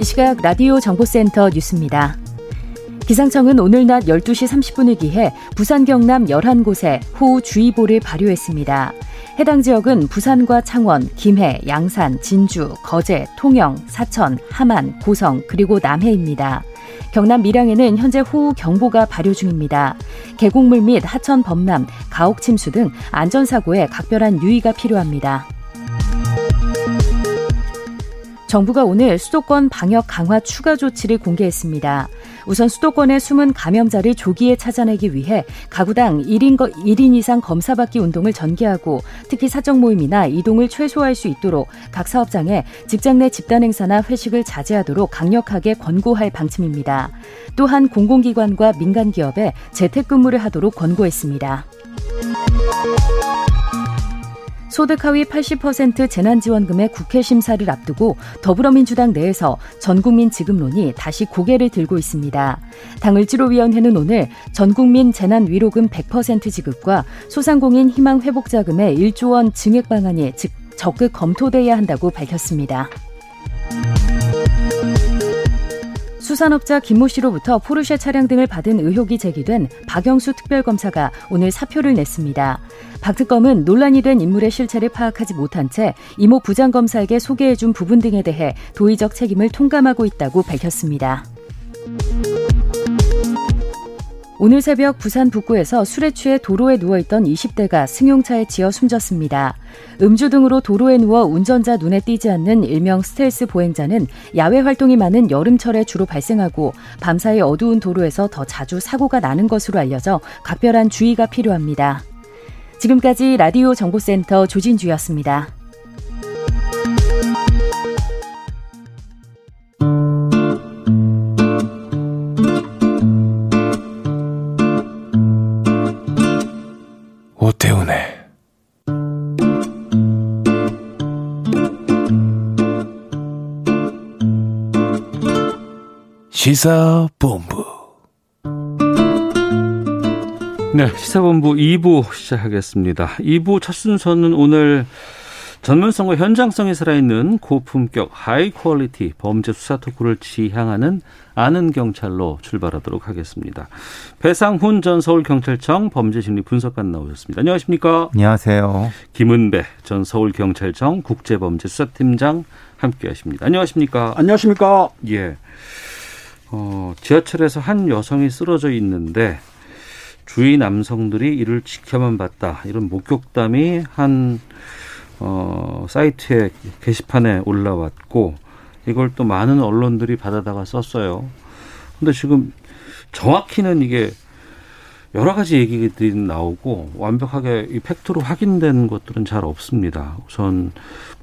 이 시각 라디오 정보센터 뉴스입니다. 기상청은 오늘 낮 12시 30분을 기해 부산 경남 11곳에 호우주의보를 발효했습니다. 해당 지역은 부산과 창원, 김해, 양산, 진주, 거제, 통영, 사천, 함안, 고성, 그리고 남해입니다. 경남 밀양에는 현재 호우 경보가 발효 중입니다. 계곡물 및 하천 범람, 가옥 침수 등 안전사고에 각별한 유의가 필요합니다. 정부가 오늘 수도권 방역 강화 추가 조치를 공개했습니다. 우선 수도권의 숨은 감염자를 조기에 찾아내기 위해 가구당 1인, 1인 이상 검사받기 운동을 전개하고 특히 사적 모임이나 이동을 최소화할 수 있도록 각 사업장에 직장 내 집단 행사나 회식을 자제하도록 강력하게 권고할 방침입니다. 또한 공공기관과 민간 기업에 재택근무를 하도록 권고했습니다. 소득 하위 80% 재난지원금의 국회 심사를 앞두고 더불어민주당 내에서 전국민 지급론이 다시 고개를 들고 있습니다. 당을지로위원회는 오늘 전국민 재난위로금 100% 지급과 소상공인 희망회복자금의 1조 원 증액 방안이 즉 적극 검토돼야 한다고 밝혔습니다. 수산업자 김모 씨로부터 포르쉐 차량 등을 받은 의혹이 제기된 박영수 특별검사가 오늘 사표를 냈습니다. 박 특검은 논란이 된 인물의 실체를 파악하지 못한 채 이모 부장검사에게 소개해준 부분 등에 대해 도의적 책임을 통감하고 있다고 밝혔습니다. 오늘 새벽 부산 북구에서 술에 취해 도로에 누워있던 20대가 승용차에 치여 숨졌습니다. 음주 등으로 도로에 누워 운전자 눈에 띄지 않는 일명 스텔스 보행자는 야외 활동이 많은 여름철에 주로 발생하고 밤사이 어두운 도로에서 더 자주 사고가 나는 것으로 알려져 각별한 주의가 필요합니다. 지금까지 라디오 정보센터 조진주였습니다. 시사본부 네, 시사본부 2부 시작하겠습니다. 2부 첫 순서는 오늘 전문성과 현장성이 살아있는 고품격 high quality 범죄 수사 토크를 지향하는 아는 경찰로 출발하도록 하겠습니다. 배상훈 전 서울경찰청 범죄심리 분석관 나오셨습니다. 안녕하십니까? 안녕하세요. 김은배 전 서울경찰청 국제범죄수사팀장 함께하십니다. 안녕하십니까? 안녕하십니까? 예. 어, 지하철에서 한 여성이 쓰러져 있는데 주위 남성들이 이를 지켜만 봤다. 이런 목격담이 한 어, 사이트에 게시판에 올라왔고 이걸 또 많은 언론들이 받아다가 썼어요. 근데 지금 정확히는 이게 여러 가지 얘기들이 나오고 완벽하게 이 팩트로 확인된 것들은 잘 없습니다. 우선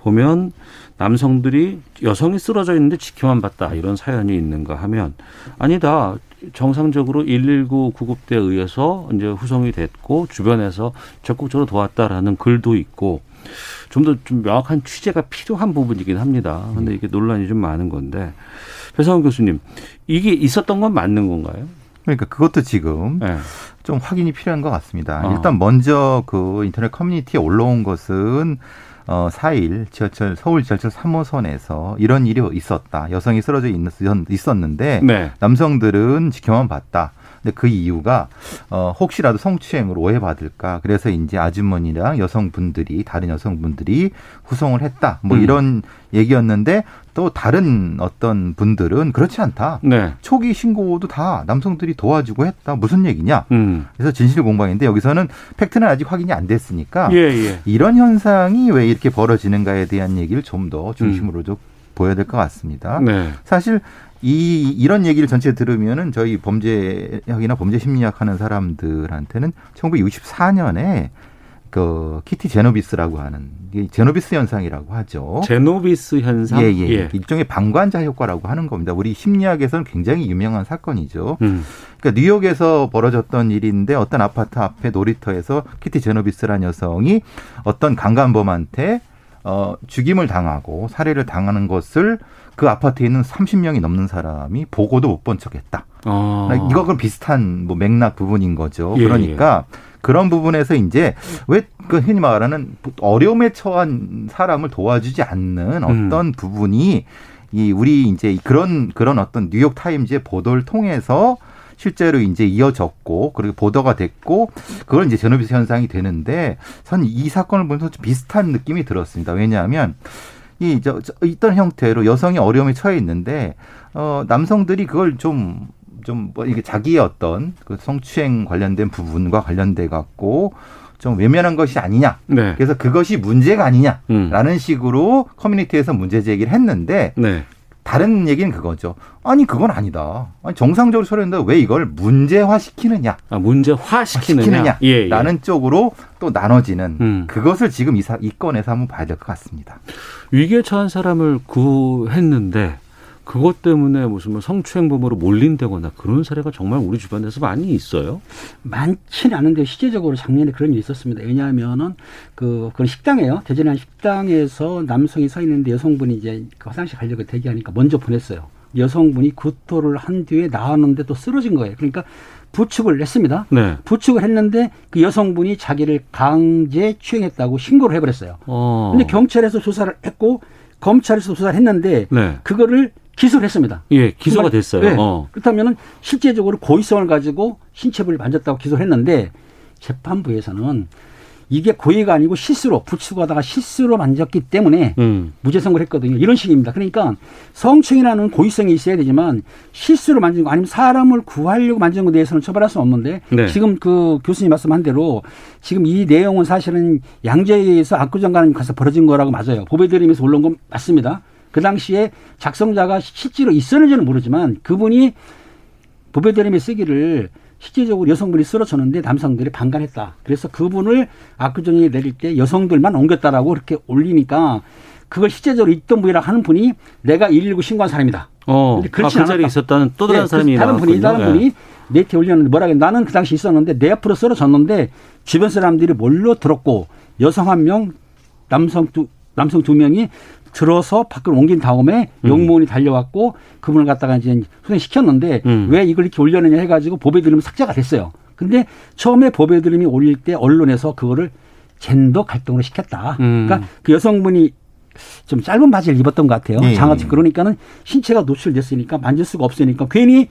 보면 남성들이 여성이 쓰러져 있는데 지켜만 봤다 이런 사연이 있는가 하면 아니다. 정상적으로 119 구급대에 의해서 이제 후송이 됐고 주변에서 적극적으로 도왔다라는 글도 있고 좀 더좀 좀 명확한 취재가 필요한 부분이긴 합니다. 근데 이게 논란이 좀 많은 건데 배상훈 교수님 이게 있었던 건 맞는 건가요? 그러니까 그것도 지금 네. 좀 확인이 필요한 것 같습니다. 어. 일단 먼저 그 인터넷 커뮤니티에 올라온 것은 어, 4일 지하철 서울 지하철 3호선에서 이런 일이 있었다. 여성이 쓰러져 있었는데 네. 남성들은 지켜만 봤다. 근데 그 이유가 어 혹시라도 성추행으로 오해받을까 그래서 이제 아주머니랑 여성분들이 다른 여성분들이 후송을 했다 뭐 음. 이런 얘기였는데 또 다른 어떤 분들은 그렇지 않다. 네. 초기 신고도 다 남성들이 도와주고 했다. 무슨 얘기냐? 음. 그래서 진실 공방인데 여기서는 팩트는 아직 확인이 안 됐으니까 예, 예. 이런 현상이 왜 이렇게 벌어지는가에 대한 얘기를 좀 더 중심으로 좀 음. 보여야 될 것 같습니다. 네. 사실 이 이런 얘기를 전체 들으면은 저희 범죄학이나 범죄 심리학 하는 사람들한테는 1964년에 그 키티 제노비스라고 하는 제노비스 현상이라고 하죠. 제노비스 현상. 예, 예. 예. 일종의 방관자 효과라고 하는 겁니다. 우리 심리학에서는 굉장히 유명한 사건이죠. 음. 그러니까 뉴욕에서 벌어졌던 일인데 어떤 아파트 앞에 놀이터에서 키티 제노비스라는 여성이 어떤 강간범한테 어, 죽임을 당하고 살해를 당하는 것을 그 아파트에 있는 30명이 넘는 사람이 보고도 못 본 척했다. 아. 이거 그 비슷한 뭐 맥락 부분인 거죠. 예, 그러니까 예. 그런 부분에서 이제 왜 그 흔히 말하는 어려움에 처한 사람을 도와주지 않는 음. 어떤 음. 부분이 이 우리 이제 그런 그런 어떤 뉴욕 타임즈의 보도를 통해서 실제로 이제 이어졌고 그리고 보도가 됐고 그걸 이제 제노비스 현상이 되는데 전 이 사건을 보면서 좀 비슷한 느낌이 들었습니다. 왜냐하면 이저 있던 형태로 여성이 어려움에 처해 있는데 어 남성들이 그걸 좀 좀뭐 이게 자기의 어떤 그 성추행 관련된 부분과 관련돼 갖고 좀 외면한 것이 아니냐. 네. 그래서 그것이 문제가 아니냐라는 음. 식으로 커뮤니티에서 문제 제기를 했는데 네. 다른 얘기는 그거죠. 아니 그건 아니다. 아니 정상적으로 처리했는데 왜 이걸 문제화 시키느냐? 아, 문제화 시키느냐? 예, 예. 라는 쪽으로 또 나눠지는 음. 그것을 지금 이, 사, 이 건에서 한번 봐야 될 것 같습니다. 위기에 처한 사람을 구했는데 그것 때문에 무슨 뭐 성추행범으로 몰린다거나 그런 사례가 정말 우리 주변에서 많이 있어요? 많지는 않은데 실제적으로 작년에 그런 일이 있었습니다. 왜냐하면은 그 그런 식당에요. 대전에 한 식당에서 남성이 서 있는데 여성분이 이제 그 화장실 가려고 대기하니까 먼저 보냈어요. 여성분이 구토를 한 뒤에 나왔는데 또 쓰러진 거예요. 그러니까 부축을 했습니다. 네. 부축을 했는데 그 여성분이 자기를 강제 추행했다고 신고를 해버렸어요. 어. 근데 경찰에서 조사를 했고 검찰에서 조사를 했는데 네. 그거를 기소를 했습니다. 예, 기소가 됐어요. 네. 어. 그렇다면 실제적으로 고의성을 가지고 신체부를 만졌다고 기소를 했는데 재판부에서는 이게 고의가 아니고 실수로 부추하다가 실수로 만졌기 때문에 음. 무죄 선고를 했거든요. 이런 식입니다. 그러니까 성추행이라는 고의성이 있어야 되지만 실수로 만진 거 아니면 사람을 구하려고 만진 것에 대해서는 처벌할 수 없는데 네. 지금 그 교수님 말씀한 대로 지금 이 내용은 사실은 양재에 의해서 압구정관 가서 벌어진 거라고 맞아요. 보배드림에서 올라온 건 맞습니다. 그 당시에 작성자가 실제로 있었는지는 모르지만 그분이 보배드림에 쓰기를 실제적으로 여성분이 쓰러졌는데 남성들이 반감했다. 그래서 그분을 압구정에 내릴 때 여성들만 옮겼다라고 그렇게 올리니까 그걸 실제적으로 있던 분이라 하는 분이 내가 119 신고한 사람이다. 어, 근데 그렇지 아, 그 자리에 있었다는 또 다른 네, 사람이 다른 분이 다른 분이 네트에 올렸는데 뭐라 그래 나는 그 당시 있었는데 내 앞으로 쓰러졌는데 주변 사람들이 몰려 들었고 여성 한 명, 남성 두 남성 두 명이 들어서 밖으로 옮긴 다음에 음. 용무원이 달려왔고 그분을 갖다가 이제 수행시켰는데 음. 왜 이걸 이렇게 올려내냐 해가지고 법에 들으면 삭제가 됐어요. 근데 처음에 법에 들음이 올릴 때 언론에서 그거를 젠더 갈등으로 시켰다. 음. 그러니까 그 여성분이 좀 짧은 바지를 입었던 것 같아요. 예. 장아찌 그러니까는 신체가 노출됐으니까 만질 수가 없으니까 괜히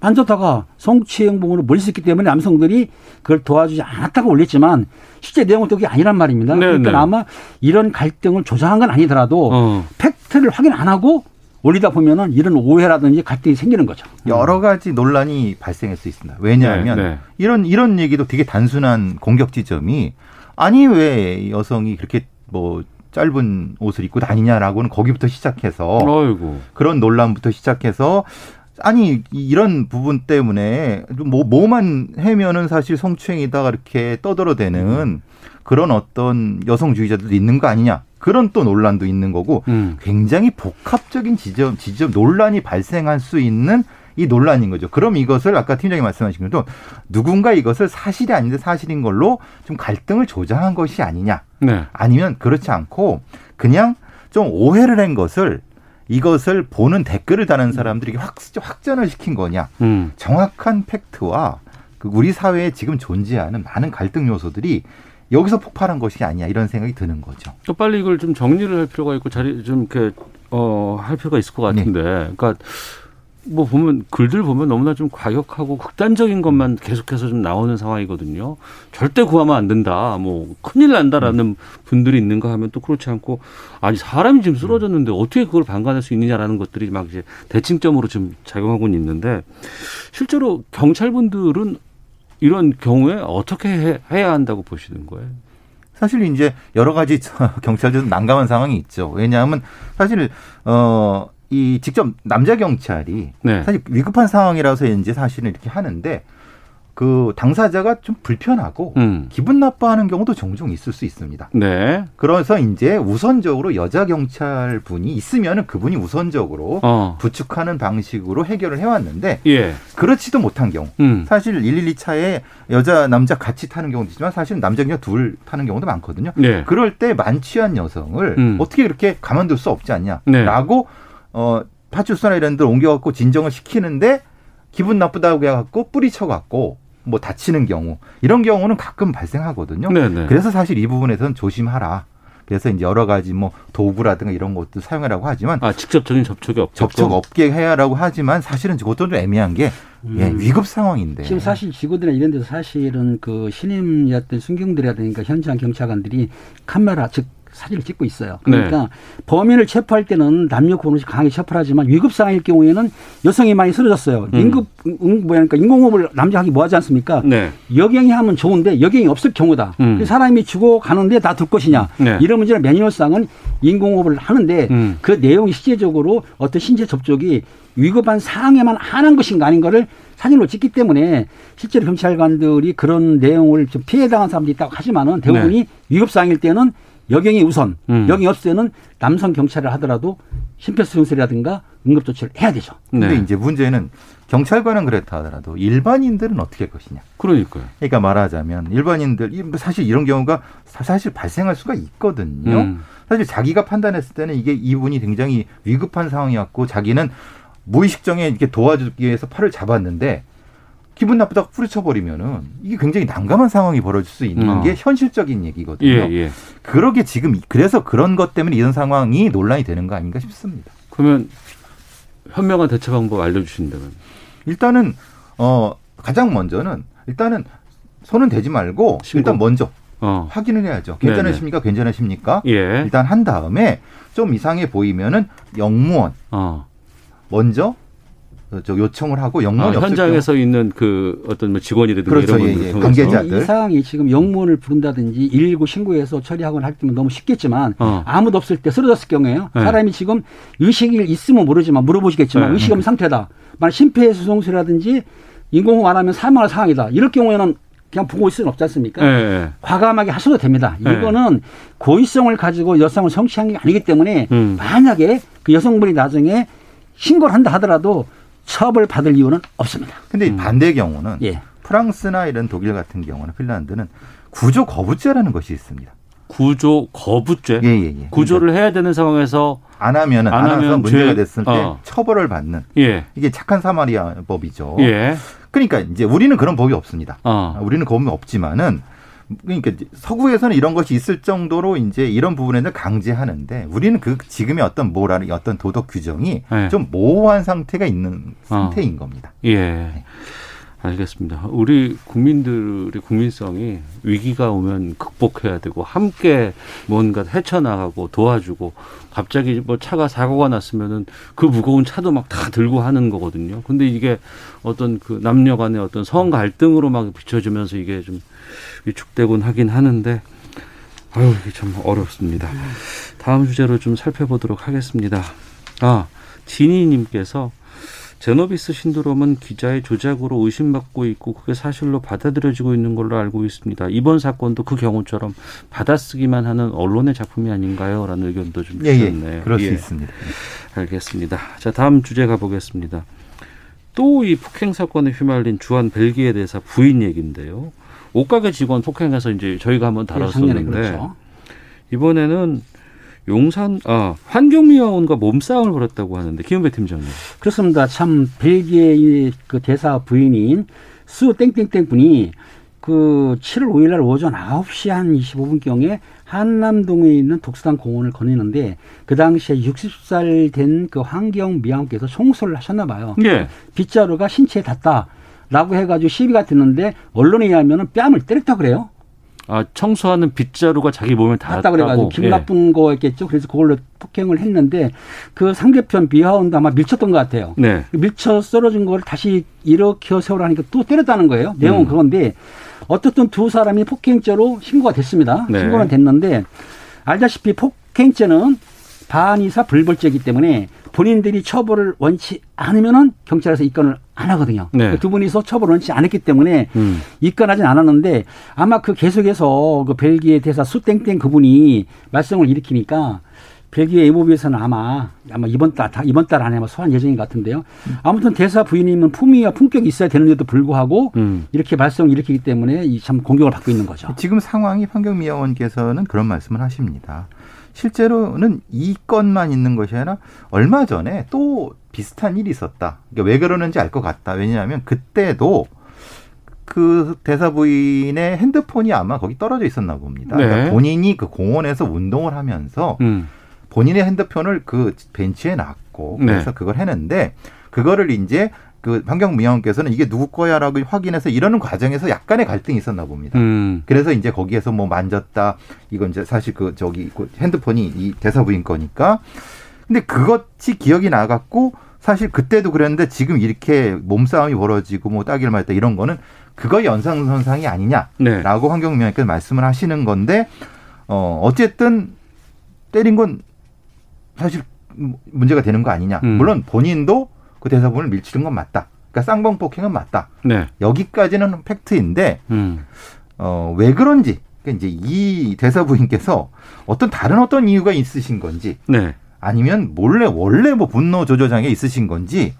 만졌다가 성추행범으로 몰릴 수 있기 때문에 남성들이 그걸 도와주지 않았다고 올렸지만 실제 내용은 또 그게 아니란 말입니다. 네 그러니까 네. 아마 이런 갈등을 조장한 건 아니더라도 어. 팩트를 확인 안 하고 올리다 보면은 이런 오해라든지 갈등이 생기는 거죠. 여러 가지 논란이 발생할 수 있습니다. 왜냐하면 네, 네. 이런 이런 얘기도 되게 단순한 공격 지점이 아니 왜 여성이 그렇게 뭐 짧은 옷을 입고 다니냐라고는 거기부터 시작해서 어이구. 그런 논란부터 시작해서 아니 이런 부분 때문에 뭐 뭐만 해면은 사실 성추행이다 이렇게 떠들어대는 그런 어떤 여성주의자들도 있는 거 아니냐 그런 또 논란도 있는 거고 음. 굉장히 복합적인 지점 지점 논란이 발생할 수 있는 이 논란인 거죠. 그럼 이것을 아까 팀장님 말씀하신 것도 누군가 이것을 사실이 아닌데 사실인 걸로 좀 갈등을 조장한 것이 아니냐. 네. 아니면 그렇지 않고 그냥 좀 오해를 한 것을 이것을 보는 댓글을 다는 사람들이 확, 확전을 시킨 거냐. 음. 정확한 팩트와 그 우리 사회에 지금 존재하는 많은 갈등 요소들이 여기서 폭발한 것이 아니야 이런 생각이 드는 거죠. 또 빨리 이걸 좀 정리를 할 필요가 있고 자리 좀 이렇게 어할 필요가 있을 것 같은데, 네. 그러니까 뭐 보면 글들 보면 너무나 좀 과격하고 극단적인 것만 계속해서 좀 나오는 상황이거든요. 절대 구하면 안 된다. 뭐 큰일 난다라는 음. 분들이 있는가 하면 또 그렇지 않고 아니 사람이 지금 쓰러졌는데 어떻게 그걸 방관할 수 있느냐라는 것들이 막 이제 대칭점으로 좀 작용하고는 있는데 실제로 경찰분들은 이런 경우에 어떻게 해야 한다고 보시는 거예요? 사실 이제 여러 가지 경찰들은 난감한 상황이 있죠. 왜냐하면 사실 어 이 직접 남자 경찰이 네. 사실 위급한 상황이라서 이제 사실은 이렇게 하는데 그 당사자가 좀 불편하고 음. 기분 나빠하는 경우도 종종 있을 수 있습니다. 네. 그래서 이제 우선적으로 여자 경찰 분이 있으면은 그분이 우선적으로 어. 부축하는 방식으로 해결을 해왔는데 예. 그렇지도 못한 경우 음. 사실 112 차에 여자 남자 같이 타는 경우도 있지만 사실 남자 여자 둘 타는 경우도 많거든요. 네. 그럴 때 만취한 여성을 음. 어떻게 그렇게 가만둘 수 없지 네. 않냐라고 어 파출소나 이런 데 옮겨갖고 진정을 시키는데 기분 나쁘다고 해갖고 뿌리쳐갖고 뭐 다치는 경우 이런 경우는 가끔 발생하거든요. 네네. 그래서 사실 이 부분에서는 조심하라. 그래서 이제 여러 가지 뭐 도구라든가 이런 것도 사용하라고 하지만 아 직접적인 접촉이 없죠. 접촉 없게 해야라고 하지만 사실은 그것도 좀 애매한 게 예, 위급 상황인데. 지금 사실 지구들이나 이런 데서 사실은 그 신임이었던 순경들이라든가 현장 경찰관들이 카메라 즉 사진을 찍고 있어요. 그러니까 네. 범인을 체포할 때는 남녀 구분없이 강하게 체포를 하지만 위급 상황일 경우에는 여성이 많이 쓰러졌어요. 음. 인급 응, 뭐랄까 인공호흡을 남자 하기 뭐하지 않습니까? 네. 여경이 하면 좋은데 여경이 없을 경우다. 음. 사람이 죽어 가는데 다 둘 것이냐. 네. 이런 문제는 매뉴얼상은 인공호흡을 하는데 음. 그 내용이 실제적으로 어떤 신체 접촉이 위급한 상황에만 한한 것인가 아닌 가를 사진으로 찍기 때문에 실제로 경찰관들이 그런 내용을 좀 피해 당한 사람도 있다고 하지만은 대부분이 위급 상황일 때는 여경이 우선, 네. 음. 여경이 없을 때는 남성 경찰을 하더라도 심폐소생술이라든가 응급조치를 해야 되죠. 근데 네. 이제 문제는 경찰관은 그렇다 하더라도 일반인들은 어떻게 할 것이냐. 그러니까요. 그러니까 말하자면 일반인들 이- 사실 이런 경우가 사- 사실 발생할 수가 있거든요. 음. 사실 자기가 판단했을 때는 이게 이분이 굉장히 위급한 상황이었고 자기는 무의식정에 이렇게 도와주기 위해서 팔을 잡았는데 기분 나쁘다고 뿌리쳐 버리면은 이게 굉장히 난감한 상황이 벌어질 수 있는 어. 게 현실적인 얘기거든요. 예, 예. 그러게 지금 이- 그래서 그런 것 때문에 이런 상황이 논란이 되는 거 아닌가 싶습니다. 그러면 현명한 대처 방법 알려주신다면. 일단은 어 가장 먼저는 일단은 손은 대지 말고 신고. 일단 먼저 어. 확인을 해야죠. 괜찮으십니까? 괜찮으십니까? 예. 일단 한 다음에 좀 이상해 보이면은 영무원 어. 먼저 어, 저 요청을 하고 아, 영무원이 없을 현장에서 있는 그 어떤 뭐 직원이라든가 그렇죠. 이런 예, 분들 예. 관계자들. 이 상황이 지금 영문을 부른다든지 119 신고해서 처리하거나 할 때면 너무 쉽겠지만 어. 아무도 없을 때 쓰러졌을 경우에요. 네. 사람이 지금 의식이 있으면 모르지만 물어보시겠지만 네. 의식이 없는 상태다. 만약 심폐소생술이라든지 인공호흡 안 하면 사망할 상황이다. 이럴 경우에는 그냥 보고 있을 수는 없지 않습니까? 예, 예. 과감하게 하셔도 됩니다. 네. 이거는 고의성을 가지고 여성을 성취한 게 아니기 때문에 음. 만약에 그 여성분이 나중에 신고를 한다 하더라도 처벌 받을 이유는 없습니다. 근데 음. 반대 경우는 예. 프랑스나 이런 독일 같은 경우는 핀란드는 구조 거부죄라는 것이 있습니다. 구조 거부죄. 예, 예, 예. 구조를 해야 되는 상황에서 안 하면은 안 하면 문제가 죄- 됐을 때 어. 처벌을 받는 예. 이게 착한 사마리아 법이죠. 예. 그러니까 이제 우리는 그런 법이 없습니다. 어. 우리는 법이 없지만은 그러니까 서구에서는 이런 것이 있을 정도로 이제 이런 부분에는 강제하는데 우리는 그 지금의 어떤 뭐라는 어떤 도덕 규정이 네. 좀 모호한 상태가 있는 어. 상태인 겁니다. 예. 알겠습니다. 우리 국민들의 국민성이 위기가 오면 극복해야 되고 함께 뭔가 헤쳐나가고 도와주고 갑자기 뭐 차가 사고가 났으면은 그 무거운 차도 막 다 들고 하는 거거든요. 근데 이게 어떤 그 남녀 간의 어떤 성 갈등으로 막 비춰지면서 이게 좀 위축되곤 하긴 하는데 아유, 이게 참 어렵습니다. 다음 주제로 좀 살펴보도록 하겠습니다. 아, 지니님께서 제노비스 신드롬은 기자의 조작으로 의심받고 있고 그게 사실로 받아들여지고 있는 걸로 알고 있습니다. 이번 사건도 그 경우처럼 받아쓰기만 하는 언론의 작품이 아닌가요? 라는 의견도 좀 예, 예. 주셨네요. 그럴 예, 수 있습니다. 알겠습니다. 자, 다음 주제 가보겠습니다. 또 이 폭행 사건에 휘말린 주한 벨기에 대사 부인 얘기인데요. 옷가게 직원 폭행해서 이제 저희가 한번 다뤘었는데 그렇죠. 이번에는 용산 아 환경미화원과 몸싸움을 벌였다고 하는데 김은배 팀장님. 그렇습니다. 참 벨기에의 그 대사 부인인 수 땡땡땡 분이 그 7월 5일 날 오전 9시 한 25분경에 한남동에 있는 독수당 공원을 거니는데 그 당시에 60살 된그 환경미화원께서 청소를 하셨나 봐요. 예. 빗자루가 신체에 닿다 라고 해가지고 시비가 됐는데 언론에 의하면 뺨을 때렸다 그래요. 아 청소하는 빗자루가 자기 몸에 닿다 닿았다고. 그래가지고 기분 예. 나쁜 거였겠죠. 그래서 그걸로 폭행을 했는데 그 상대편 미화원도 아마 밀쳤던 것 같아요. 네. 밀쳐 쓰러진 걸 다시 일으켜 세우라니까 또 때렸다는 거예요. 내용은 음. 그건데 어떻든 두 사람이 폭행죄로 신고가 됐습니다. 네. 신고는 됐는데 알다시피 폭행죄는 반의사 불벌죄이기 때문에 본인들이 처벌을 원치 않으면은 경찰에서 입건을 안 하거든요. 네. 그두 분이서 처벌을 원치 않았기 때문에 음. 입건하진 않았는데 아마 그 계속해서 그 벨기에 대사 수땡땡 그분이 말썽을 일으키니까 벨기에 외무부에서는 아마 아마 이번 달 다- 이번 달 안에 아마 소환 예정인 것 같은데요. 아무튼 대사 부인님은 품위와 품격이 있어야 되는데도 불구하고 음. 이렇게 말썽을 일으키기 때문에 이참 공격을 받고 있는 거죠. 지금 상황이 판경미 의원께서는 그런 말씀을 하십니다. 실제로는 이 건만 있는 것이 아니라 얼마 전에 또 비슷한 일이 있었다. 그러니까 왜 그러는지 알 것 같다. 왜냐하면 그때도 그 대사 부인의 핸드폰이 아마 거기 떨어져 있었나 봅니다. 네. 그러니까 본인이 그 공원에서 운동을 하면서 음. 본인의 핸드폰을 그 벤치에 놨고 네. 그래서 그걸 했는데 그거를 이제 그 환경미화원께서는 이게 누구 거야라고 확인해서 이러는 과정에서 약간의 갈등이 있었나 봅니다. 음. 그래서 이제 거기에서 뭐 만졌다 이건 이제 사실 그 저기 그 핸드폰이 이 대사 부인 거니까 근데 그것이 기억이 나갖고 사실 그때도 그랬는데 지금 이렇게 몸싸움이 벌어지고 뭐 따기를 맞다 이런 거는 그거 연상선상이 아니냐라고 네. 환경미화원께서 말씀을 하시는 건데 어 어쨌든 때린 건 사실 문제가 되는 거 아니냐. 음. 물론 본인도 그 대사본을 밀치는 건 맞다. 그러니까 쌍방 폭행은 맞다. 네. 여기까지는 팩트인데 음. 어, 왜 그런지 그러니까 이제 이 대사 부인께서 어떤 다른 어떤 이유가 있으신 건지 네. 아니면 몰래 원래 뭐 분노 조절 장애 있으신 건지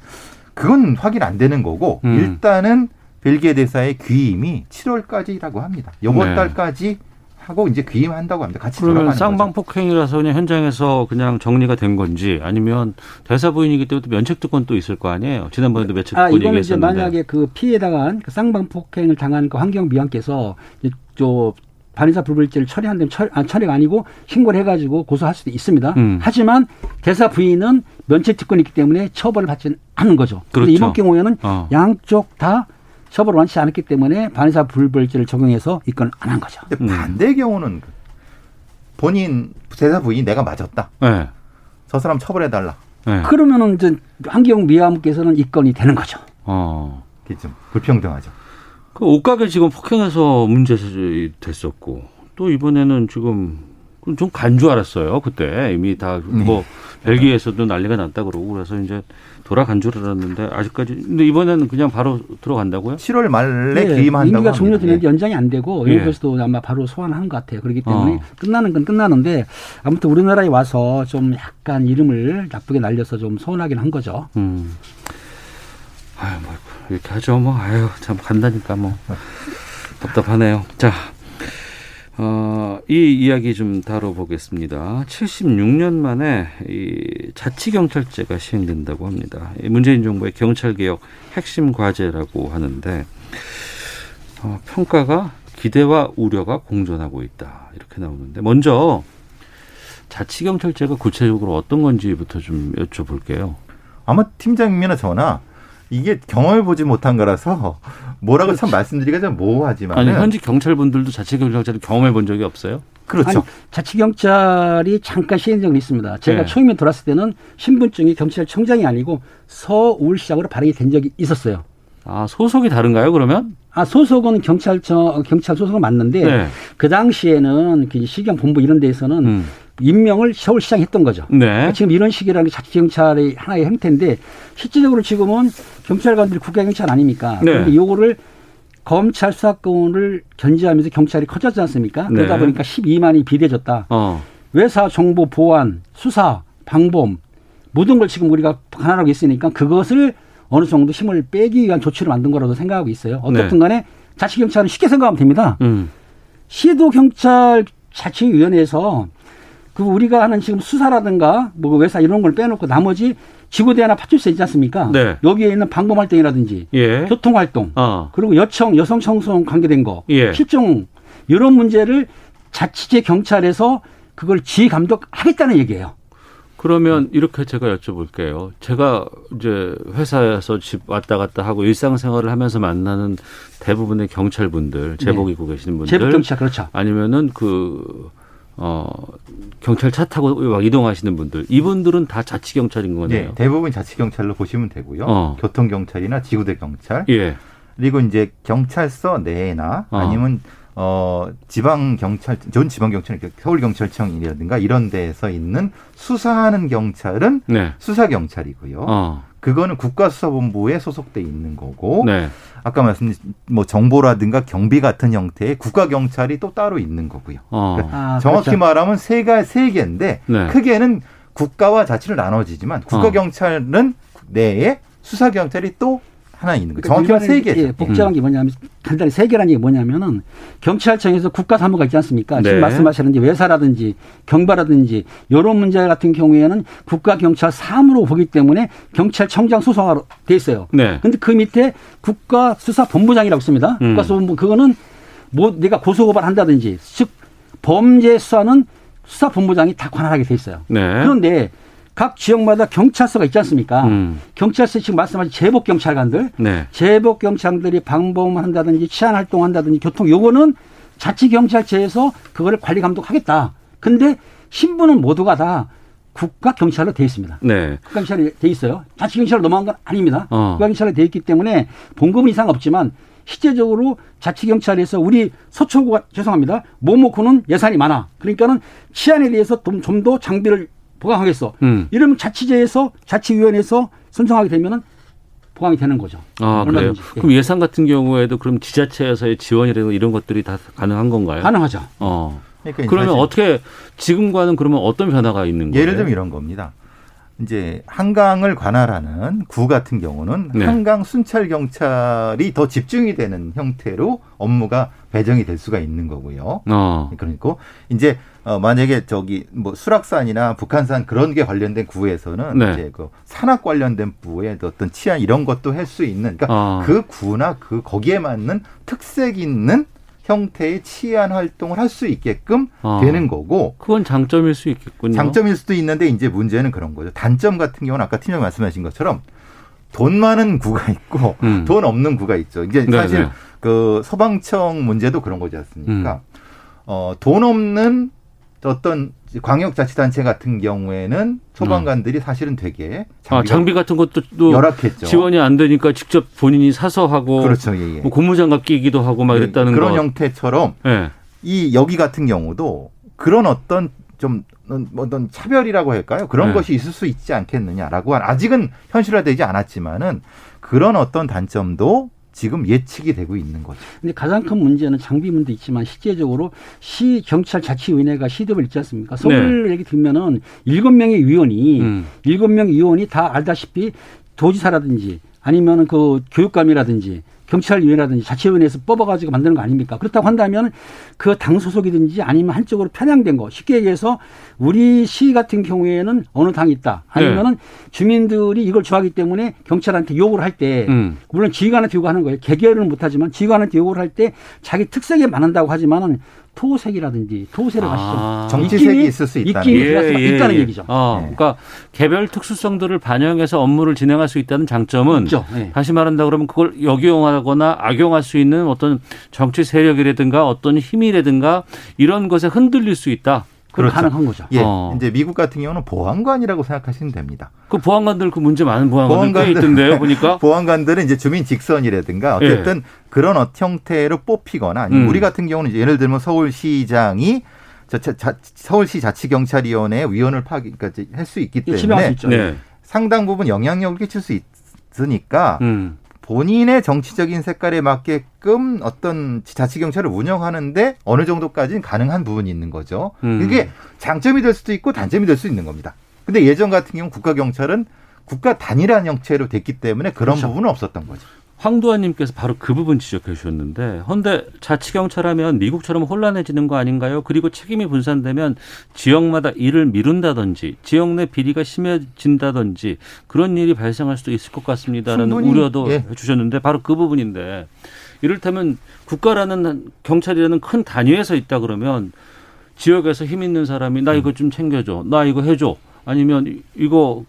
그건 확인 안 되는 거고 음. 일단은 벨기에 대사의 귀임이 7월까지라고 합니다. 요번 네. 달까지 하고 이제 귀임한다고 합니다. 같이 그러면 쌍방. 폭행이라서 그냥 현장에서 그냥 정리가 된 건지 아니면 대사 부인이기 때문에 또 면책 특권 또 있을 거 아니에요. 지난번에도 면책 아 특권 이거는 이제. 만약에 그 피해 당한 그 쌍방 폭행을 당한 그 환경미화께서 이제 저 반의사 불벌죄를 처리한 다음 처, 아, 처리가 아니고 신고를 해가지고 고소할 수도 있습니다. 음. 하지만 대사 부인은 면책 특권이 있기 때문에 처벌을 받지는 않은 거죠. 그런데 그렇죠. 이번 경우에는 어. 양쪽 다 처벌을 원치 않았기 때문에 반의사 불벌죄를 적용해서 입건을 안 한 거죠. 근데 음. 반대의 경우는 본인 대사 부인이 내가 맞았다. 네. 저 사람 처벌해 달라. 네. 그러면은 이제 환경미화께서는 입건이 되는 거죠. 어. 이게 좀 불평등하죠. 그 옷가게 지금 폭행해서 문제 됐었고 또 이번에는 지금 좀 간 줄 알았어요. 그때 이미 다 뭐 벨기에에서도 난리가 났다 그러고 그래서 이제 돌아간 줄 알았는데 아직까지 근데 이번에는 그냥 바로 들어간다고요? 7월 말에 네, 기임한다고 임기가. 종료되는데 연장이 안 되고 예. 여기서도 아마 바로 소환하는 것 같아요. 그렇기 때문에 어. 끝나는 건 끝나는데 아무튼 우리나라에 와서 좀 약간 이름을 나쁘게 날려서 좀 서운하긴 한 거죠. 음. 아유, 뭐 이렇게 하죠. 뭐 아유, 참 간다니까 뭐 답답하네요. 자, 어, 이 이야기 좀 다뤄보겠습니다. 76년 만에 이 자치경찰제가 시행된다고 합니다. 이 문재인 정부의 경찰개혁 핵심 과제라고 하는데 어, 평가가 기대와 우려가 공존하고 있다 이렇게 나오는데 먼저 자치경찰제가 구체적으로 어떤 건지부터 좀 여쭤볼게요. 아마 팀장님이나 저나 이게 경험해 보지 못한 거라서 뭐라고 참 말씀드리기가 좀 모호하지만 아니 현직 경찰분들도 자치 경찰제를 경험해 본 적이 없어요? 그렇죠. 아니, 자치 경찰이 잠깐 시행적은 있습니다. 제가 네. 처음에 들어왔을 때는 신분증이 경찰청장이 아니고 서울시장으로 발행이 된 적이 있었어요. 아 소속이 다른가요? 그러면? 아 소속은 경찰청 경찰 소속은 맞는데 네. 그 당시에는 그 시경 본부 이런 데에서는 음. 임명을 서울시장이 했던 거죠. 네. 지금 이런 식이라는 게 자치경찰의 하나의 형태인데 실질적으로 지금은 경찰관들이 국가경찰 아닙니까? 네. 그런데 요거를 검찰 수사권을 견제하면서 경찰이 커졌지 않습니까? 그러다 네. 보니까 12만이 비대해졌다. 어. 외사, 정보, 보안, 수사, 방범 모든 걸 지금 우리가 하나라고 있으니까 그것을 어느 정도 힘을 빼기 위한 조치를 만든 거라고 생각하고 있어요. 어떻든 간에 자치 경찰은 쉽게 생각하면 됩니다. 음. 시도 경찰 자치위원회에서 그 우리가 하는 지금 수사라든가 뭐 외사 이런 걸 빼놓고 나머지 지구대나 파출소 있지 않습니까? 네. 여기에 있는 방범 활동이라든지 예. 교통 활동 어. 그리고 여청 여성 청소년 관계된 거 예. 실종 이런 문제를 자치제 경찰에서 그걸 지휘 감독하겠다는 얘기예요. 그러면 이렇게 제가 여쭤볼게요. 제가 이제 회사에서 집 왔다 갔다 하고 일상생활을 하면서 만나는 대부분의 경찰분들, 제복 네. 입고 계시는 분들, 제복 경찰 그렇죠. 아니면은 그, 어, 경찰 차 타고 막 이동하시는 분들, 이분들은 다 자치 경찰인 거네요. 네, 대부분 자치 경찰로 보시면 되고요. 어. 교통 경찰이나 지구대 경찰 예. 그리고 이제 경찰서 내나 어. 아니면 어 지방 경찰 전 지방 경찰 서울 경찰청이라든가 이런 데에서 있는 수사하는 경찰은 네. 수사 경찰이고요. 어. 그거는 국가수사본부에 소속돼 있는 거고 네. 아까 말씀드린 뭐 정보라든가 경비 같은 형태의 국가 경찰이 또 따로 있는 거고요. 어. 아, 정확히 그렇죠. 말하면 세가 세 개인데 네. 크게는 국가와 자치로 나눠지지만 국가 어. 경찰은 내에 수사 경찰이 또 하나 있는 거죠. 정확히 그러니까 말하면 세 개죠. 예, 복잡한 게 뭐냐면 간단히 세 개라는 게 뭐냐면은 경찰청에서 국가 사무가 있지 않습니까? 네. 지금 말씀하시는 게 외사라든지 경바라든지 이런 문제 같은 경우에는 국가 경찰 사무로 보기 때문에 경찰청장 소속화로 돼 있어요. 네. 근데 그 밑에 국가 수사 본부장이라고 있습니다. 음. 국가 수사본부 그거는 뭐 내가 고소 고발한다든지 즉 범죄 수사는 수사 본부장이 다 관할하게 돼 있어요. 네. 그런데 각 지역마다 경찰서가 있지 않습니까? 음. 경찰서 지금 말씀하신 제복 경찰관들, 네. 제복 경찰들이 방범한다든지 치안 활동한다든지 교통 요거는 자치 경찰청에서 그거를 관리 감독하겠다. 근데 신분은 모두가 다 국가 경찰로 돼 있습니다. 네. 국가 경찰이 돼 있어요. 자치 경찰로 넘어간 건 아닙니다. 어. 국가 경찰로 돼 있기 때문에 봉급은 이상 없지만 실제적으로 자치 경찰에서 우리 서초구가 죄송합니다. 모모코는 예산이 많아. 그러니까는 치안에 대해서 좀더 장비를 보강하겠어. 음. 이러면 자치제에서 자치위원회에서 선정하게 되면은 보강이 되는 거죠. 아, 그래요? 예. 그럼 예산 같은 경우에도 그럼 지자체에서의 지원이라든가 이런 것들이 다 가능한 건가요? 가능하죠. 어. 그러니까 그러면 사실 어떻게 지금과는 그러면 어떤 변화가 있는 거예요? 예를 들면 이런 겁니다. 이제 한강을 관할하는 구 같은 경우는 네. 한강 순찰 경찰이 더 집중이 되는 형태로 업무가 배정이 될 수가 있는 거고요. 어. 그러니까 이제 어 만약에 저기 뭐 수락산이나 북한산 그런 게 관련된 구에서는 네. 이제 그 산악 관련된 부의 어떤 치안 이런 것도 할 수 있는 그러니까 아. 그 구나 그 거기에 맞는 특색 있는 형태의 치안 활동을 할 수 있게끔 아. 되는 거고 그건 장점일 수 있겠군요. 장점일 수도 있는데 이제 문제는 그런 거죠. 단점 같은 경우는 아까 팀장 말씀하신 것처럼 돈 많은 구가 있고 음. 돈 없는 구가 있죠. 이제 네, 사실 네. 그 소방청 문제도 그런 거지 않습니까? 음. 어, 돈 없는 어떤 광역자치단체 같은 경우에는 소방관들이 사실은 되게 아, 장비가 장비 같은 것도 또 열악했죠. 지원이 안 되니까 직접 본인이 사서 하고 그렇죠. 예, 예. 뭐 고무장갑 끼기도 하고 막 예, 이랬다는 그런 거. 형태처럼 예. 이 여기 같은 경우도 그런 어떤 좀 어떤 차별이라고 할까요? 그런 네. 것이 있을 수 있지 않겠느냐라고 한 아직은 현실화되지 않았지만은 그런 어떤 단점도 지금 예측이 되고 있는 거죠. 근데 가장 큰 문제는 장비 문도 있지만 실제적으로 시 경찰 자치위원회가 시급을 있지 않습니까? 서울 얘기 들면은 일곱 명의 위원이 음. 일곱 명 위원이 다 알다시피 도지사라든지 아니면은 그 교육감이라든지 경찰위원회라든지 자치위원회에서 뽑아가지고 만드는 거 아닙니까? 그렇다고 한다면 그 당 소속이든지 아니면 한쪽으로 편향된 거 쉽게 얘기해서 우리 시 같은 경우에는 어느 당이 있다 아니면은 주민들이 이걸 좋아하기 때문에 경찰한테 요구를 할때 음. 물론 지휘관한테 요구하는 거예요. 개개를 못하지만 지휘관한테 요구를 할 때 자기 특색에 맞는다고 하지만은 토색이라든지 토색을 아시죠? 아. 정치색이 있을 수 있다는 입김이 거죠. 들어갈 수 있다는 얘기죠. 어, 예. 그러니까 개별 특수성들을 반영해서 업무를 진행할 수 있다는 장점은 있죠. 예. 다시 말한다 그러면 그걸 역용하거나 악용할 수 있는 어떤 정치 세력이라든가 어떤 힘이라든가 이런 것에 흔들릴 수 있다. 그렇죠. 가능한 거죠. 예, 어. 이제 미국 같은 경우는 보안관이라고 생각하시면 됩니다. 그 보안관들 그 문제 많은 보안관들 꽤 보안관들. 있던데요, 보니까. 보안관들은 이제 주민 직선이라든가 어쨌든 그런 어- 형태로 뽑히거나 아니면 음. 우리 같은 경우는 예를 들면 서울시장이 저, 자, 자, 서울시 자치경찰위원회 위원을 파기, 그러니까 할 수 있기 예, 때문에 수. 네. 상당 부분 영향력을 끼칠 수 있으니까 음. 본인의 정치적인 색깔에 맞게끔 어떤 자치 경찰을 운영하는데 어느 정도까지는 가능한 부분이 있는 거죠. 음. 이게 장점이 될 수도 있고 단점이 될 수 있는 겁니다. 근데 예전 같은 경우 국가 경찰은 국가 단일한 형체로 됐기 때문에 그런 그렇죠. 부분은 없었던 거죠. 황도환님께서 바로 그 부분 지적해 주셨는데, 헌데 자치경찰하면 미국처럼 혼란해지는 거 아닌가요? 그리고 책임이 분산되면 지역마다 일을 미룬다든지, 지역 내 비리가 심해진다든지 그런 일이 발생할 수도 있을 것 같습니다라는 충분히, 우려도 예. 해주셨는데, 바로 그 부분인데, 이를테면 국가라는 경찰이라는 큰 단위에서 있다 그러면 지역에서 힘 있는 사람이 나 이거 좀 챙겨줘, 나 이거 해줘, 아니면 이- 이거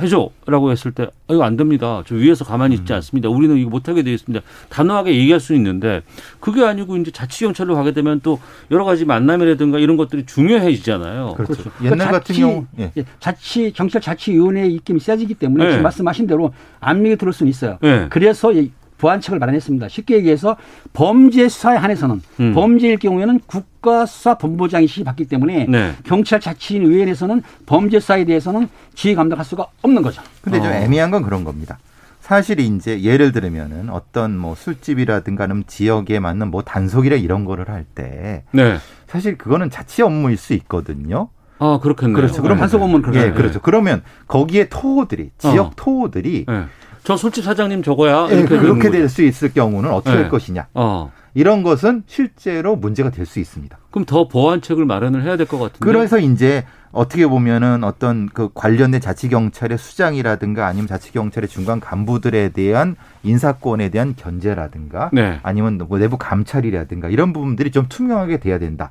해줘라고 했을 때 아, 이거 안 됩니다. 저 위에서 가만히 있지 않습니다. 우리는 이거 못하게 되어 있습니다. 단호하게 얘기할 수 있는데 그게 아니고 이제 자치경찰로 가게 되면 또 여러 가지 만남이라든가 이런 것들이 중요해지잖아요. 그렇죠. 그러니까 옛날 같은 자치, 경우 예. 예, 자치 경찰 자치위원회의 입김이 세지기 때문에 네. 지금 말씀하신 대로 압력이 들을 수는 있어요. 네. 그래서 이 보완책을 마련했습니다. 쉽게 얘기해서 범죄 수사에 한해서는 음. 범죄일 경우에는 국가수사본부장이 시받기 때문에 네. 경찰 자치위원회에서는 범죄 수사에 대해서는 지휘 감독할 수가 없는 거죠. 근데 좀 어. 애매한 건 그런 겁니다. 사실 이제 예를 들면은 어떤 뭐 술집이라든가 아니면 지역에 맞는 뭐 단속이라 이런 거를 할때 네. 사실 그거는 자치 업무일 수 있거든요. 아, 그렇겠네요. 그렇죠. 그럼 네. 단속 업무는 그렇죠. 예, 그렇죠. 그러면 거기에 토호들이 지역 어. 토호들이 네. 저 술집 사장님 저거야. 예, 이렇게 되는 그렇게. 될 수 있을 경우는 어떻게 네. 될 것이냐. 어. 이런 것은 실제로 문제가 될 수 있습니다. 그럼 더 보완책을 마련을 해야 될 것 같은데. 그래서 이제 어떻게 보면은 어떤 그 관련된 자치경찰의 수장이라든가 아니면 자치경찰의 중간 간부들에 대한 인사권에 대한 견제라든가 네. 아니면 뭐 내부 감찰이라든가 이런 부분들이 좀 투명하게 돼야 된다.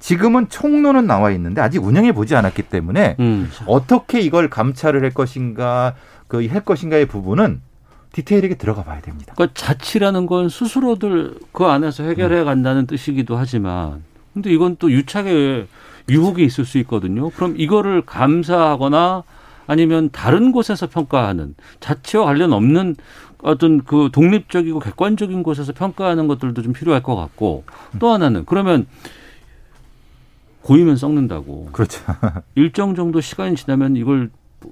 지금은 총론은 나와 있는데 아직 운영해 보지 않았기 때문에 음. 어떻게 이걸 감찰을 할 것인가 그 할 것인가의 부분은 디테일하게 들어가 봐야 됩니다. 그러니까 자치라는 건 스스로들 그 안에서 해결해 간다는 뜻이기도 하지만 근데 이건 또 유착의 유혹이 있을 수 있거든요. 그럼 이거를 감사하거나 아니면 다른 곳에서 평가하는 자치와 관련 없는 어떤 그 독립적이고 객관적인 곳에서 평가하는 것들도 좀 필요할 것 같고 또 하나는 그러면 고이면 썩는다고 그렇죠. 일정 정도 시간이 지나면 이걸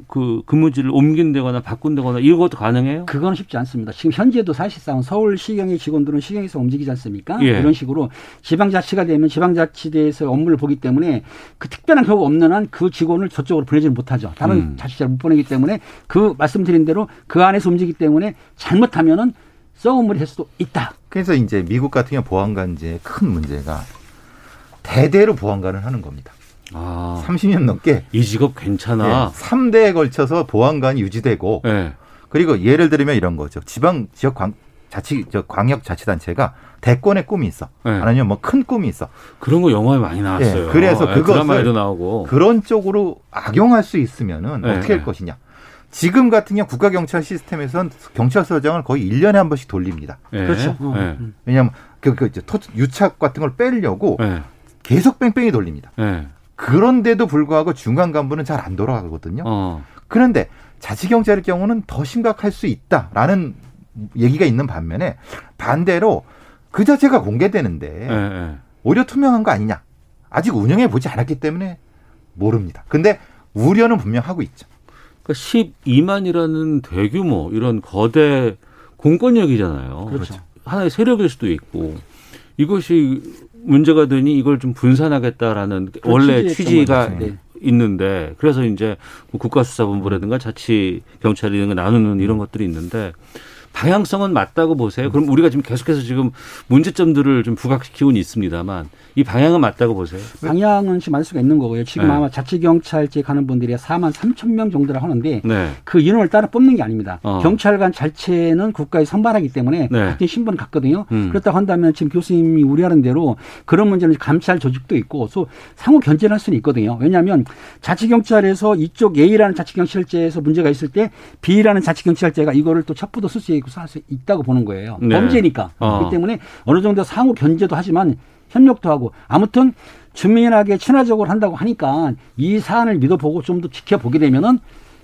그 근무지를 옮긴다거나 바꾼다거나 이것도 가능해요? 그건 쉽지 않습니다. 지금 현재도 사실상 서울시경의 직원들은 시경에서 움직이지 않습니까? 예. 이런 식으로 지방자치가 되면 지방자치대에서 업무를 보기 때문에 그 특별한 경우가 없는 한 그 직원을 저쪽으로 보내지는 못하죠. 다른 음. 자치자를 못 보내기 때문에 그 말씀드린 대로 그 안에서 움직이기 때문에 잘못하면은 썩은물이 될 수도 있다. 그래서 이제 미국 같은 경우 보안관제의 큰 문제가 대대로 보안관을 하는 겁니다. 아, 30년 넘게 이 직업 괜찮아. 예, 3대에 걸쳐서 보안관이 유지되고 예. 그리고 예를 들면 이런 거죠. 지방 지역 광 자치 저 광역 자치단체가 대권의 꿈이 있어. 네. 아니면 뭐 큰 꿈이 있어. 그런 거 영화에 많이 나왔어요. 예, 그래서 예, 그것을 드라마에도 나오고. 그런 쪽으로 악용할 수 있으면은 네, 어떻게 할 네. 것이냐. 지금 같은 경우 국가 경찰 시스템에선 경찰서장을 거의 1년에 한 번씩 돌립니다. 예. 그렇죠. 어. 예. 왜냐하면 그, 그 이제 토- 유착 같은 걸 빼려고 예. 계속 뺑뺑이 돌립니다. 예. 그런데도 불구하고 중간 간부는 잘 안 돌아가거든요. 어. 그런데 자치경찰의 경우는 더 심각할 수 있다라는 얘기가 있는 반면에 반대로 그 자체가 공개되는데 예. 예. 오히려 투명한 거 아니냐. 아직 운영해 보지 않았기 때문에 모릅니다. 근데 우려는 분명 하고 있죠. 그러니까 12만이라는 대규모 이런 거대 공권력이잖아요. 그렇죠. 하나의 세력일 수도 있고 이것이 문제가 되니 이걸 좀 분산하겠다라는 원래 취지가. 네. 있는데 그래서 이제 뭐 국가수사본부라든가 자치 경찰이든가 나누는 이런 것들이 있는데 방향성은 맞다고 보세요. 그럼 우리가 지금 계속해서 지금 문제점들을 좀 부각시키고는 있습니다만 이 방향은 맞다고 보세요. 방향은 지금 맞을 수가 있는 거고요. 지금 네. 아마 자치경찰제 가는 분들이 4만 3천 명 정도라 하는데 네. 그 인원을 따라 뽑는 게 아닙니다. 어. 경찰관 자체는 국가에 선발하기 때문에 네. 같은 신분을 갖거든요. 음. 그렇다고 한다면 지금 교수님이 우려하는 대로 그런 문제는 감찰 조직도 있고 또 상호 견제를 할 수는 있거든요. 왜냐하면 자치경찰에서 이쪽 A라는 자치경찰제에서 문제가 있을 때 B라는 자치경찰제가 이거를 또 첩부도 쓸수 있고 할수 있다고 보는 거예요. 네. 범죄니까. 어. 그렇기 때문에 어느 정도 상호 견제도 하지만 협력도 하고 아무튼 주민하게 친화적으로 한다고 하니까 이 사안을 믿어보고 좀 더 지켜보게 되면은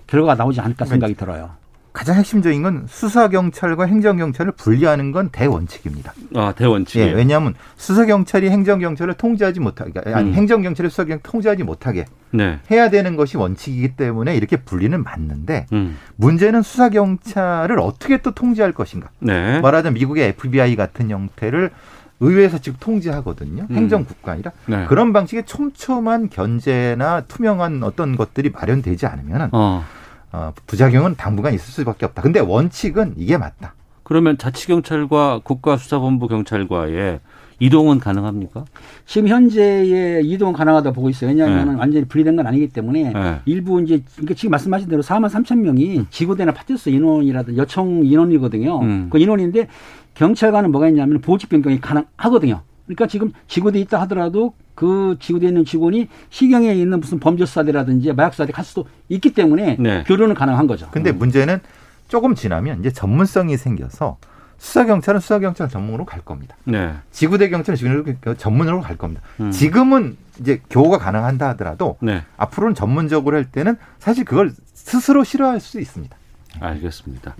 결과가 나오지 않을까 생각이 들어요. 가장 핵심적인 건 수사 경찰과 행정 경찰을 분리하는 건 대원칙입니다. 아 대원칙. 예, 왜냐하면 수사 경찰이 행정 경찰을 통제하지 못하게, 아니 음. 행정 경찰이 수사 경찰을 통제하지 못하게 네. 해야 되는 것이 원칙이기 때문에 이렇게 분리는 맞는데 음. 문제는 수사 경찰을 어떻게 또 통제할 것인가. 네. 말하자면 미국의 FBI 같은 형태를 의회에서 지금 통제하거든요. 음. 행정국가이라. 네. 그런 방식의 촘촘한 견제나 투명한 어떤 것들이 마련되지 않으면 어. 어, 부작용은 당분간 있을 수밖에 없다. 근데 원칙은 이게 맞다. 그러면 자치경찰과 국가수사본부 경찰과의 이동은 가능합니까? 지금 현재의 이동은 가능하다 고 보고 있어요. 왜냐하면 완전히 분리된 건 아니기 때문에 네. 일부 이제 그러니까 지금 말씀하신 대로 4만 3천 명이 지구대나 파트스 인원이라든 요청 인원이거든요. 음. 그 인원인데 경찰관은 뭐가 있냐면 보직 변경이 가능하거든요. 그러니까 지금 지구대에 있다 하더라도 그 지구대에 있는 직원이 시경에 있는 무슨 범죄 수사대라든지 마약 수사대 갈 수도 있기 때문에 네. 교류는 가능한 거죠. 근데 문제는 조금 지나면 이제 전문성이 생겨서 수사 경찰은 수사 경찰 전문으로 갈 겁니다. 네. 지구대 경찰은 지구대 전문으로 갈 겁니다. 음. 지금은 이제 교호가 가능한다 하더라도 네. 앞으로는 전문적으로 할 때는 사실 그걸 스스로 싫어할 수 있습니다. 알겠습니다.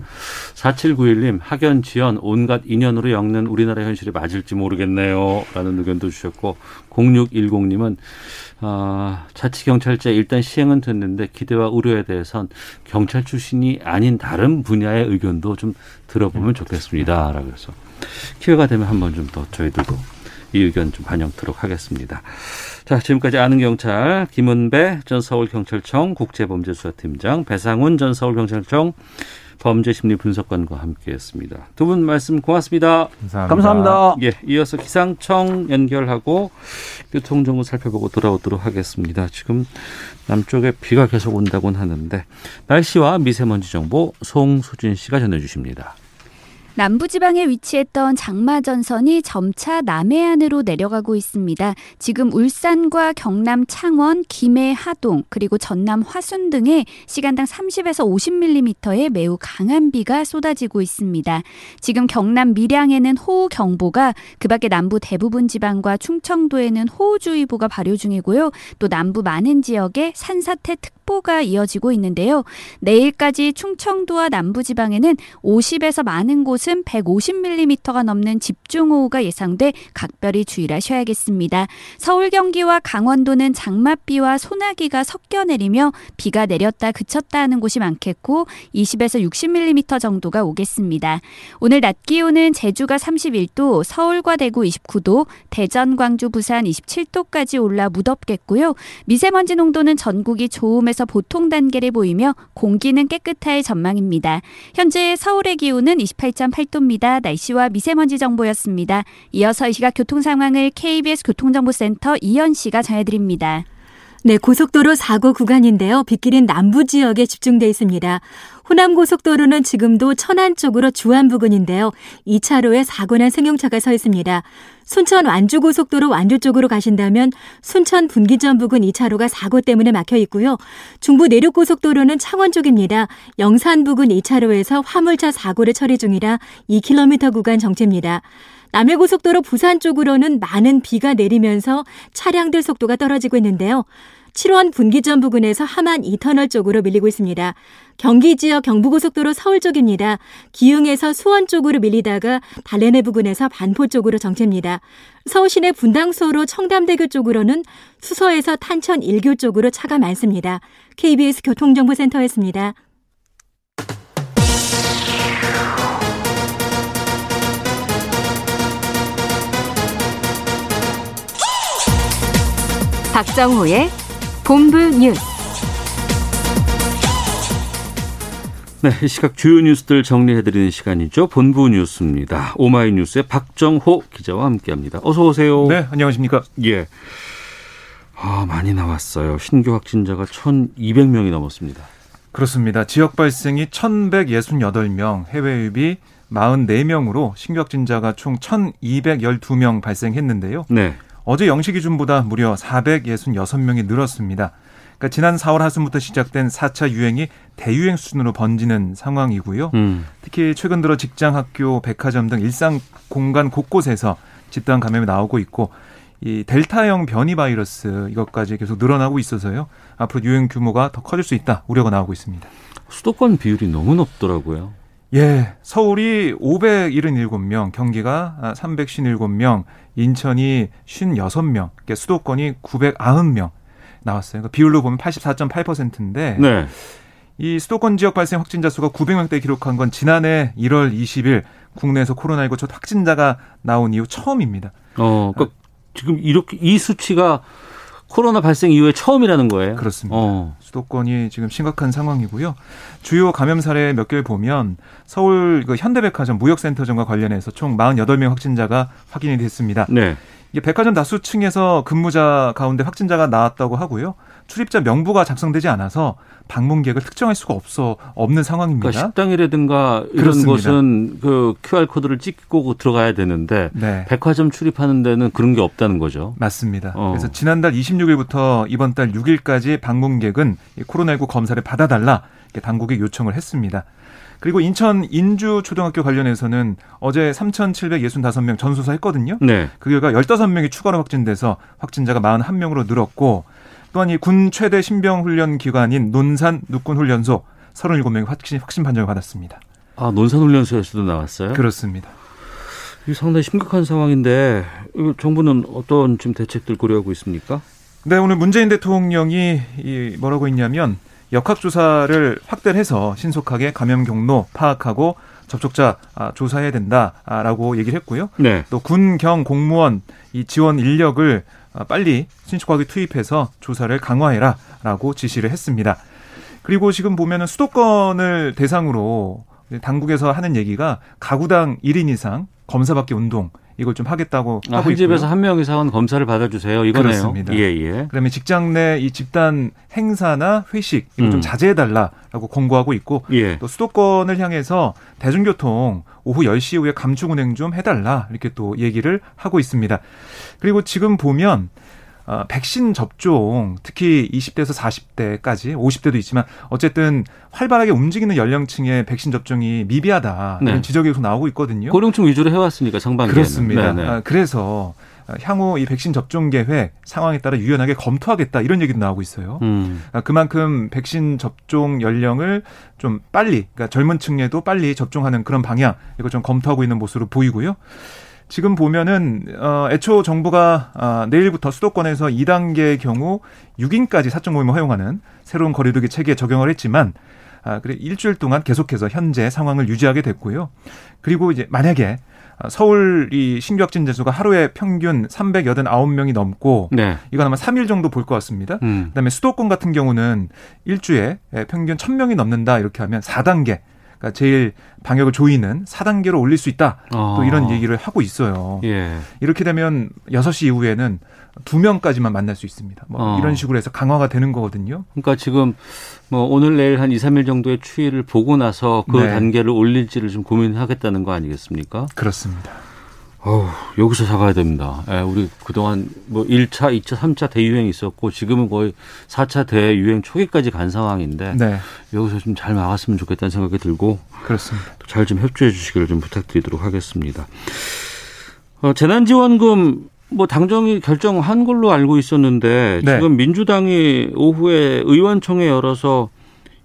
4791님, 학연, 지연, 온갖 인연으로 엮는 우리나라 현실이 맞을지 모르겠네요. 라는 의견도 주셨고, 0610님은, 어, 자치경찰제 일단 시행은 됐는데 기대와 우려에 대해선 경찰 출신이 아닌 다른 분야의 의견도 좀 들어보면 좋겠습니다. 라고 해서 기회가 되면 한번 좀 더 저희들도 이 의견 좀 반영토록 하겠습니다. 자, 지금까지 아는 경찰 김은배 전 서울경찰청 국제범죄수사팀장 배상훈 전 서울경찰청 범죄심리분석관과 함께했습니다. 두 분 말씀 고맙습니다. 감사합니다. 감사합니다. 예, 이어서 기상청 연결하고 교통정보 살펴보고 돌아오도록 하겠습니다. 지금 남쪽에 비가 계속 온다고는 하는데 날씨와 미세먼지 정보 송수진 씨가 전해주십니다. 남부지방에 위치했던 장마전선이 점차 남해안으로 내려가고 있습니다. 지금 울산과 경남 창원, 김해 하동, 그리고 전남 화순 등에 시간당 30에서 50mm의 매우 강한 비가 쏟아지고 있습니다. 지금 경남 밀양에는 호우경보가 그 밖에 남부 대부분 지방과 충청도에는 호우주의보가 발효 중이고요. 또 남부 많은 지역에 산사태 특보가 이어지고 있는데요. 내일까지 충청도와 남부 지방에는 50에서 많은 곳은 150mm가 넘는 집중호우가 예상돼 각별히 주의를 하셔야겠습니다. 서울 경기와 강원도는 장맛비와 소나기가 섞여 내리며 비가 내렸다 그쳤다 하는 곳이 많겠고 20에서 60mm 정도가 오겠습니다. 오늘 낮 기온은 제주가 31도, 서울과 대구 29도, 대전, 광주, 부산 27도까지 올라 무덥겠고요. 미세먼지 농도는 전국이 좋음에서 보통 단계를 보이며 공기는 깨끗할 전망입니다. 현재 서울의 기온은 28.8 도입니다. 날씨와 미세먼지 정보였습니다. 이어서 이 시각 교통 상황을 KBS 교통정보센터 이현 씨가 전해드립니다. 네, 고속도로 사고 구간인데요. 빗길은 남부 지역에 집중돼 있습니다. 호남 고속도로는 지금도 천안 쪽으로 주안 부근인데요. 2차로에 사고 난 승용차가 서 있습니다. 순천 완주 고속도로 완주 쪽으로 가신다면 순천 분기점 부근 2차로가 사고 때문에 막혀 있고요. 중부 내륙 고속도로는 창원 쪽입니다. 영산 부근 2차로에서 화물차 사고를 처리 중이라 2km 구간 정체입니다. 남해고속도로 부산 쪽으로는 많은 비가 내리면서 차량들 속도가 떨어지고 있는데요. 7원 분기점 부근에서 하만 2터널 쪽으로 밀리고 있습니다. 경기 지역 경부고속도로 서울 쪽입니다. 기흥에서 수원 쪽으로 밀리다가 달래내 부근에서 반포 쪽으로 정체입니다. 서울 시내 분당소로 청담대교 쪽으로는 수서에서 탄천 1교 쪽으로 차가 많습니다. KBS 교통정보센터였습니다. 박정호의 본부 뉴스. 네, 이 시각 주요 뉴스들 정리해드리는 시간이죠. 본부 뉴스입니다. 오마이뉴스의 박정호 기자와 함께합니다. 어서 오세요. 네, 안녕하십니까. 예. 아, 많이 나왔어요. 신규 확진자가 1,200명이 넘었습니다. 그렇습니다. 지역 발생이 1,168명, 해외 유입이 44명으로 신규 확진자가 총 1,212명 발생했는데요. 네. 어제 0시 기준보다 무려 466명이 늘었습니다. 그러니까 지난 4월 하순부터 시작된 4차 유행이 대유행 수준으로 번지는 상황이고요. 음. 특히 최근 들어 직장, 학교, 백화점 등 일상 공간 곳곳에서 집단 감염이 나오고 있고 이 델타형 변이 바이러스 이것까지 계속 늘어나고 있어서요. 앞으로 유행 규모가 더 커질 수 있다 우려가 나오고 있습니다. 수도권 비율이 너무 높더라고요. 예, 서울이 577명, 경기가 357명, 인천이 56명, 그러니까 수도권이 990명 나왔어요. 그러니까 비율로 보면 84.8%인데 네. 이 수도권 지역 발생 확진자 수가 900명대 기록한 건 지난해 1월 20일 국내에서 코로나19 첫 확진자가 나온 이후 처음입니다. 어, 그러니까 지금 이렇게 이 수치가 코로나 발생 이후에 처음이라는 거예요. 그렇습니다. 어. 수도권이 지금 심각한 상황이고요. 주요 감염 사례 몇 개를 보면 서울 그 현대백화점 무역센터점과 관련해서 총 48명 확진자가 확인이 됐습니다. 네. 이게 백화점 다수층에서 근무자 가운데 확진자가 나왔다고 하고요. 출입자 명부가 작성되지 않아서 방문객을 특정할 수가 없어 없는 상황입니다. 그러니까 식당이라든가 이런 그렇습니다. 곳은 그 QR 코드를 찍고 들어가야 되는데 네. 백화점 출입하는 데는 그런 게 없다는 거죠. 맞습니다. 어. 그래서 지난달 26일부터 이번 달 6일까지 방문객은 이 코로나19 검사를 받아달라 당국에 요청을 했습니다. 그리고 인천 인주 초등학교 관련해서는 어제 3,765명 전수사 했거든요. 네. 그 결과 15명이 추가로 확진돼서 확진자가 41명으로 늘었고 또한 이 군 최대 신병 훈련 기관인 논산 육군 훈련소 37명이 확진, 확진 판정을 받았습니다. 아, 논산 훈련소에서도 나왔어요? 그렇습니다. 이 상당히 심각한 상황인데 정부는 어떤 지금 대책들 고려하고 있습니까? 네, 오늘 문재인 대통령이 이 뭐라고 했냐면 역학조사를 확대해서 신속하게 감염 경로 파악하고 접촉자 아, 조사해야 된다라고 얘기를 했고요. 네. 또 군, 경, 공무원 이 지원 인력을 아, 빨리 신속하게 투입해서 조사를 강화해라라고 지시를 했습니다. 그리고 지금 보면은 수도권을 대상으로 당국에서 하는 얘기가 가구당 1인 이상 검사받기 운동 이걸 좀 하겠다고 아, 하고 한 집에서 있고요. 한 명 이상은 검사를 받아주세요. 이거네요. 그렇습니다. 예, 예. 그다음에 직장 내 이 집단 행사나 회식 이걸 음. 좀 자제해달라라고 권고하고 있고 예. 또 수도권을 향해서 대중교통 오후 10시 이후에 감축 운행 좀 해달라 이렇게 또 얘기를 하고 있습니다. 그리고 지금 보면 어, 백신 접종 특히 20대에서 40대까지 50대도 있지만 어쨌든 활발하게 움직이는 연령층의 백신 접종이 미비하다 네. 이런 지적이 계속 나오고 있거든요. 고령층 위주로 해왔으니까 상반기에는. 그렇습니다. 네네. 아, 그래서 향후 이 백신 접종 계획 상황에 따라 유연하게 검토하겠다 이런 얘기도 나오고 있어요. 음. 아, 그만큼 백신 접종 연령을 좀 빨리, 그러니까 젊은 층에도 빨리 접종하는 그런 방향, 이걸 좀 검토하고 있는 모습으로 보이고요. 지금 보면은, 어, 애초 정부가, 아, 내일부터 수도권에서 2단계의 경우 6인까지 사적 모임을 허용하는 새로운 거리두기 체계에 적용을 했지만, 아, 그래, 일주일 동안 계속해서 현재 상황을 유지하게 됐고요. 그리고 이제 만약에 아, 서울 이 신규 확진자 수가 하루에 평균 389명이 넘고 네. 이건 아마 3일 정도 볼 것 같습니다. 음. 그다음에 수도권 같은 경우는 일주에 평균 1000명이 넘는다 이렇게 하면 4단계. 그러니까 제일 방역을 조이는 4단계로 올릴 수 있다. 또 아. 이런 얘기를 하고 있어요. 예. 이렇게 되면 6시 이후에는 2명까지만 만날 수 있습니다. 뭐 어. 이런 식으로 해서 강화가 되는 거거든요. 그러니까 지금 뭐 오늘 내일 한 2, 3일 정도의 추이를 보고 나서 그 네. 단계를 올릴지를 좀 고민하겠다는 거 아니겠습니까? 그렇습니다. 어우, 여기서 사가야 됩니다. 예, 우리 그동안 뭐 1차, 2차, 3차 대유행이 있었고 지금은 거의 4차 대유행 초기까지 간 상황인데 네. 여기서 좀 잘 막았으면 좋겠다는 생각이 들고 그렇습니다. 잘 좀 협조해 주시기를 좀 부탁드리도록 하겠습니다. 어, 재난지원금 뭐 당정이 결정한 걸로 알고 있었는데 네. 지금 민주당이 오후에 의원총회 열어서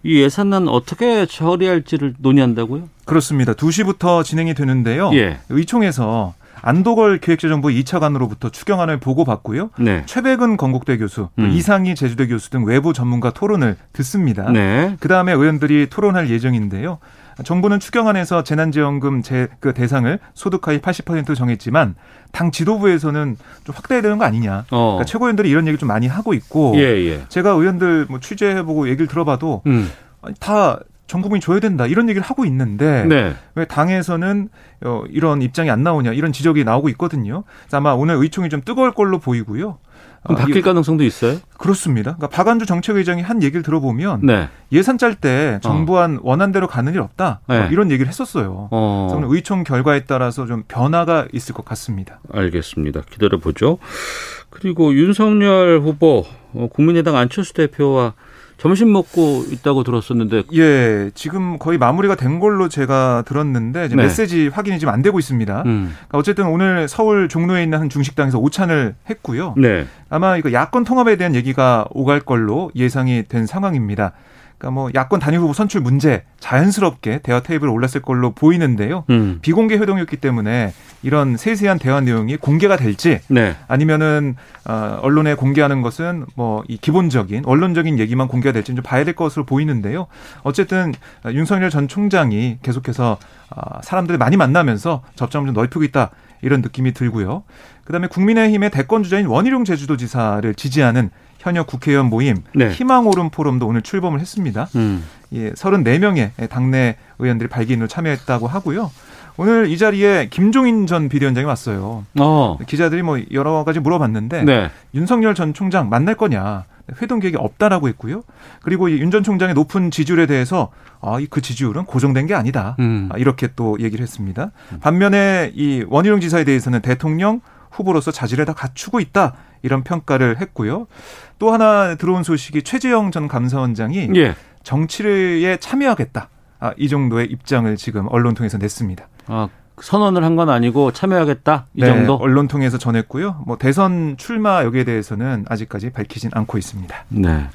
이 예산안 어떻게 처리할지를 논의한다고요? 그렇습니다. 2시부터 진행이 되는데요. 예. 의총에서 안도걸 기획재정부 2차관으로부터 추경안을 보고받고요. 네. 최백은 건국대 교수, 또 음. 이상희 제주대 교수 등 외부 전문가 토론을 듣습니다. 네. 그 다음에 의원들이 토론할 예정인데요. 정부는 추경안에서 재난지원금 제, 그 대상을 소득하위 80% 정했지만 당 지도부에서는 좀 확대해야 되는 거 아니냐. 어. 그러니까 최고위원들이 이런 얘기 좀 많이 하고 있고 예, 예. 제가 의원들 뭐 취재해보고 얘기를 들어봐도 음. 다 전 국민이 줘야 된다 이런 얘기를 하고 있는데 네. 왜 당에서는 어, 이런 입장이 안 나오냐 이런 지적이 나오고 있거든요. 아마 오늘 의총이 좀 뜨거울 걸로 보이고요. 그럼 어, 바뀔 이- 가능성도 있어요? 그렇습니다. 그러니까 박안주 정책의장이 한 얘기를 들어보면 네. 예산 짤 때 정부안 원안대로 가는 일 없다 뭐 네. 이런 얘기를 했었어요. 어. 그래서 의총 결과에 따라서 좀 변화가 있을 것 같습니다. 알겠습니다. 기다려 보죠. 그리고 윤석열 후보 어, 국민의당 안철수 대표와 점심 먹고 있다고 들었었는데 예, 지금 거의 마무리가 된 걸로 제가 들었는데 네. 메시지 확인이 지금 안 되고 있습니다. 음. 그러니까 어쨌든 오늘 서울 종로에 있는 한 중식당에서 오찬을 했고요. 네. 아마 이거 야권 통합에 대한 얘기가 오갈 걸로 예상이 된 상황입니다. 그러니까 뭐 야권 단일 후보 선출 문제 자연스럽게 대화 테이블에 올랐을 걸로 보이는데요. 음. 비공개 회동이었기 때문에 이런 세세한 대화 내용이 공개가 될지 네. 아니면은 어, 언론에 공개하는 것은 뭐 이 기본적인 원론적인 얘기만 공개가 될지 좀 봐야 될 것으로 보이는데요. 어쨌든 어, 윤석열 전 총장이 계속해서 어, 사람들 많이 만나면서 접점을 좀 넓히고 있다 이런 느낌이 들고요. 그다음에 국민의힘의 대권 주자인 원희룡 제주도지사를 지지하는 현역 국회의원 모임 네. 희망 오름 포럼도 오늘 출범을 했습니다. 음. 예, 34명의 당내 의원들이 발기인으로 참여했다고 하고요. 오늘 이 자리에 김종인 전 비대위원장이 왔어요. 어. 기자들이 뭐 여러 가지 물어봤는데 네. 윤석열 전 총장 만날 거냐 회동 계획이 없다라고 했고요. 그리고 윤 전 총장의 높은 지지율에 대해서 아, 이그 지지율은 고정된 게 아니다. 음. 아, 이렇게 또 얘기를 했습니다. 반면에 이 원희룡 지사에 대해서는 대통령 후보로서 자질을 다 갖추고 있다. 이런 평가를 했고요. 또 하나 들어온 소식이 최재형 전 감사원장이 예. 정치에 참여하겠다. 아, 이 정도의 입장을 지금 언론 통해서 냈습니다. 아, 선언을 한 건 아니고 참여하겠다 이 네, 정도. 언론 통해서 전했고요. 뭐 대선 출마 여기에 대해서는 아직까지 밝히진 않고 있습니다. 네.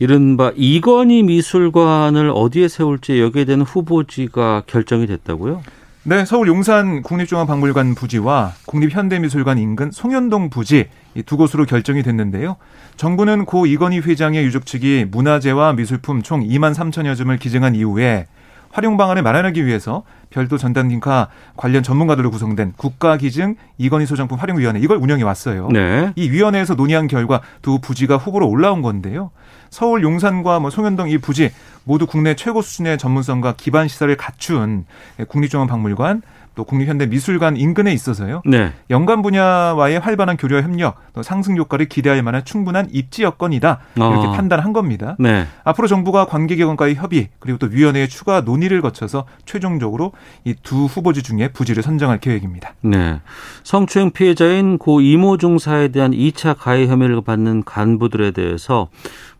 이른바 이건희 미술관을 어디에 세울지 여기에 대한 후보지가 결정이 됐다고요? 네, 서울 용산 국립중앙박물관 부지와 국립현대미술관 인근 송현동 부지 이두 곳으로 결정이 됐는데요. 정부는 고 이건희 회장의 유족 측이 문화재와 미술품 총 2만 3천여 점을 기증한 이후에 활용 방안을 마련하기 위해서 별도 전담팀과 관련 전문가들로 구성된 국가기증 이건희 소장품 활용위원회 이걸 운영해 왔어요. 네. 이 위원회에서 논의한 결과 두 부지가 후보로 올라온 건데요. 서울 용산과 뭐 송현동 이 부지 모두 국내 최고 수준의 전문성과 기반 시설을 갖춘 국립중앙박물관 또 국립현대미술관 인근에 있어서요. 네. 연관 분야와의 활발한 교류와 협력, 또 상승 효과를 기대할 만한 충분한 입지 여건이다 이렇게 아. 판단한 겁니다. 네. 앞으로 정부가 관계기관과의 협의 그리고 또 위원회의 추가 논의를 거쳐서 최종적으로 이 두 후보지 중에 부지를 선정할 계획입니다. 네. 성추행 피해자인 고 이모 중사에 대한 2차 가해 혐의를 받는 간부들에 대해서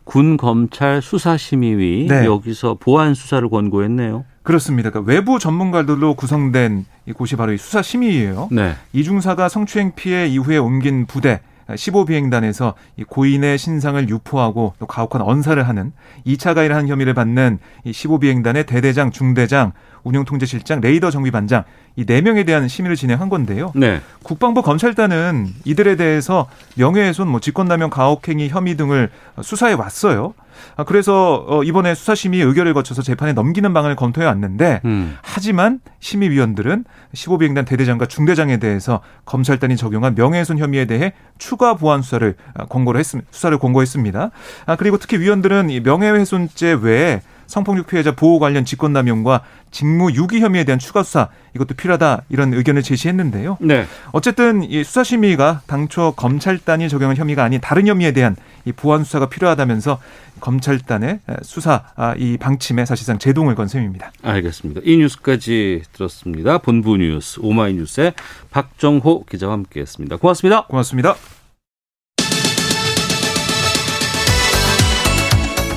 군 검찰 수사심의위 네. 여기서 보안 수사를 권고했네요. 그렇습니다. 그러니까 외부 전문가들로 구성된 이곳이 바로 이 수사심의위예요. 네. 이중사가 성추행 피해 이후에 옮긴 부대 15비행단에서 이 고인의 신상을 유포하고 또 가혹한 언사를 하는 2차 가해를 한 혐의를 받는 이 15비행단의 대대장, 중대장, 운영통제실장, 레이더 정비반장 이 네 명에 대한 심의를 진행한 건데요. 네. 국방부 검찰단은 이들에 대해서 명예훼손, 뭐 직권남용, 가혹행위 혐의 등을 수사해 왔어요. 아, 그래서 어, 이번에 수사심의 의결을 거쳐서 재판에 넘기는 방안을 검토해 왔는데 음. 하지만 심의위원들은 15비행단 대대장과 중대장에 대해서 검찰단이 적용한 명예훼손 혐의에 대해 추가 보완 수사를 아, 권고를 했습 수사를 권고했습니다. 아 그리고 특히 위원들은 이 명예훼손죄 외에 성폭력 피해자 보호 관련 직권남용과 직무 유기 혐의에 대한 추가 수사 이것도 필요하다 이런 의견을 제시했는데요. 네. 어쨌든 이 수사심의가 당초 검찰단이 적용한 혐의가 아닌 다른 혐의에 대한 이 보완 수사가 필요하다면서 검찰단의 수사 아, 이 방침에 사실상 제동을 건 셈입니다. 알겠습니다. 이 뉴스까지 들었습니다. 본부 뉴스 오마이뉴스의 박정호 기자와 함께했습니다. 고맙습니다. 고맙습니다.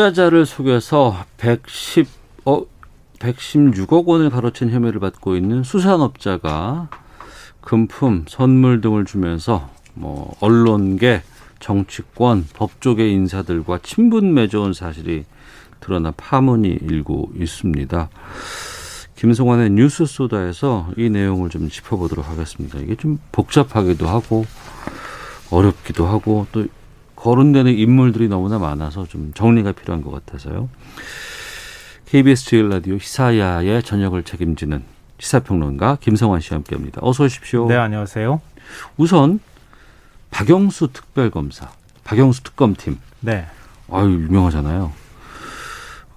투자자를 속여서 110, 어, 116억 원을 가로챈 혐의를 받고 있는 수산업자가 금품, 선물 등을 주면서 뭐 언론계, 정치권, 법조계 인사들과 친분 맺어온 사실이 드러나 파문이 일고 있습니다. 김성환의 뉴스 소다에서 이 내용을 좀 짚어보도록 하겠습니다. 이게 좀 복잡하기도 하고 어렵기도 하고 또 거론되는 인물들이 너무나 많아서 좀 정리가 필요한 것 같아서요. KBS 제일 라디오 시사야의 저녁을 책임지는 시사평론가 김성환 씨와 함께합니다. 어서 오십시오. 네, 안녕하세요. 우선 박영수 특별검사, 박영수 특검팀. 네. 아유 유명하잖아요.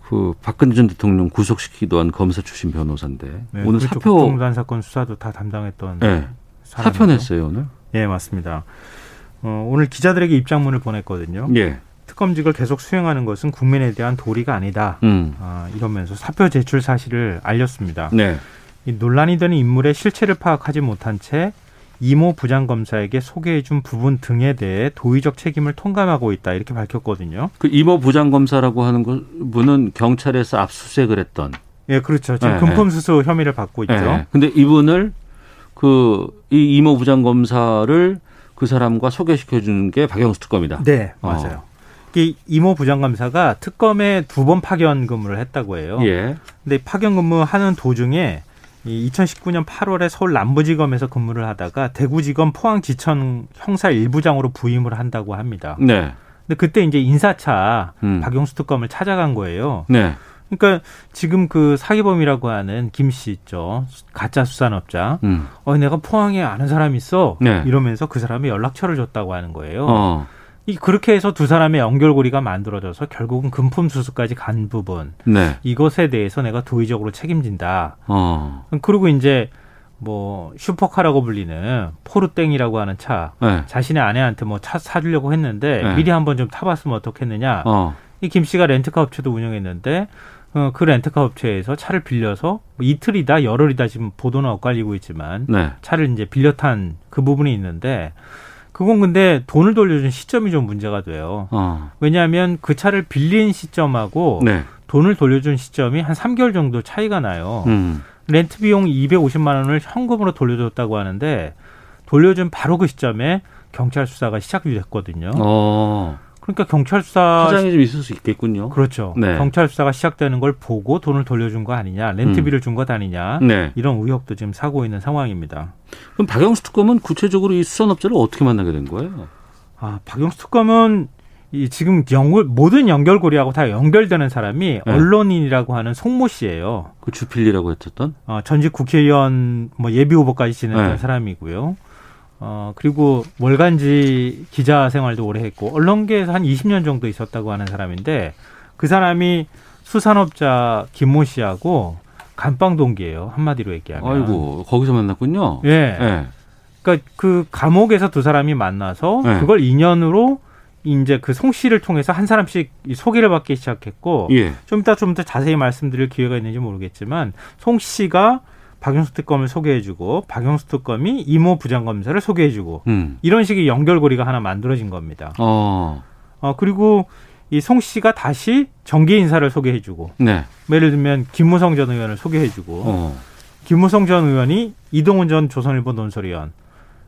그 박근혜 전 대통령 구속시키기도 한 검사 출신 변호사인데 네, 오늘. 사표 국정농단 사건 수사도 다 담당했던 네, 사람이죠. 사표 냈어요 오늘. 예, 맞습니다. 어, 오늘 기자들에게 입장문을 보냈거든요. 예. 특검직을 계속 수행하는 것은 국민에 대한 도리가 아니다. 음. 아, 이러면서 사표 제출 사실을 알렸습니다. 네. 이 논란이 되는 인물의 실체를 파악하지 못한 채 이모 부장검사에게 소개해준 부분 등에 대해 도의적 책임을 통감하고 있다 이렇게 밝혔거든요. 그 이모 부장검사라고 하는 거- 분은 경찰에서 압수수색을 했던. 예, 그렇죠. 지금 네, 금품 수수 혐의를 받고 있죠. 예. 근데 이분을 그 이 이모 부장검사를 그 사람과 소개시켜 주는 게 박영수 특검이다. 네, 어. 맞아요. 이 이모 부장검사가 특검에 두 번 파견 근무를 했다고 해요. 예. 근데 파견 근무하는 도중에 이 2019년 8월에 서울 남부지검에서 근무를 하다가 대구지검 포항지천 형사 일부장으로 부임을 한다고 합니다. 네. 근데 그때 이제 인사차 음. 박용수 특검을 찾아간 거예요. 네. 그러니까 지금 그 사기범이라고 하는 김 씨 있죠. 가짜 수산업자. 음. 어, 내가 포항에 아는 사람 있어. 네. 이러면서 그 사람이 연락처를 줬다고 하는 거예요. 어. 이 그렇게 해서 두 사람의 연결고리가 만들어져서 결국은 금품 수수까지 간 부분 네. 이것에 대해서 내가 도의적으로 책임진다. 어. 그리고 이제 뭐 슈퍼카라고 불리는 포르땡이라고 하는 차 네. 자신의 아내한테 뭐 차 사주려고 했는데 네. 미리 한번 좀 타봤으면 어떻겠느냐. 어. 이김 씨가 렌트카 업체도 운영했는데 어, 그 렌트카 업체에서 차를 빌려서 뭐 이틀이다 열흘이다 지금 보도는 엇갈리고 있지만 네. 차를 이제 빌려 탄 그 부분이 있는데 그건 근데 돈을 돌려준 시점이 좀 문제가 돼요. 어. 왜냐하면 그 차를 빌린 시점하고 네. 돈을 돌려준 시점이 한 3개월 정도 차이가 나요. 음. 렌트 비용 250만 원을 현금으로 돌려줬다고 하는데 돌려준 바로 그 시점에 경찰 수사가 시작이 됐거든요. 어. 그러니까 경찰 수사 파장이 좀 있을 수 있겠군요. 그렇죠. 네. 경찰 수사가 시작되는 걸 보고 돈을 돌려준 거 아니냐, 렌트비를 음. 준것 아니냐 네. 이런 의혹도 지금 사고 있는 상황입니다. 그럼 박영수 특검은 구체적으로 이 수산업자를 어떻게 만나게 된 거예요? 아 박영수 특검은 이 지금 연결 모든 연결고리하고 다 연결되는 사람이 네. 언론인이라고 하는 송모 씨예요. 그 주필리라고 했었던? 어, 전직 국회의원 뭐 예비 후보까지 지냈던 네. 사람이고요. 어, 그리고 월간지 기자 생활도 오래 했고 언론계에서 한 20년 정도 있었다고 하는 사람인데 그 사람이 수산업자 김모 씨하고 감방 동기예요. 한마디로 얘기하면. 아이고 거기서 만났군요. 예. 예. 그러니까 그 감옥에서 두 사람이 만나서 네. 그걸 인연으로 이제 그 송 씨를 통해서 한 사람씩 이 소개를 받기 시작했고 예. 좀 이따 좀 더 자세히 말씀드릴 기회가 있는지 모르겠지만 송 씨가 박영수 특검을 소개해주고 박영수 특검이 이모 부장검사를 소개해주고 음. 이런 식의 연결고리가 하나 만들어진 겁니다. 어. 어 그리고 이 송 씨가 다시 정계 인사를 소개해주고 네. 예를 들면 김무성 전 의원을 소개해주고 어. 김무성 전 의원이 이동훈 전 조선일보 논설위원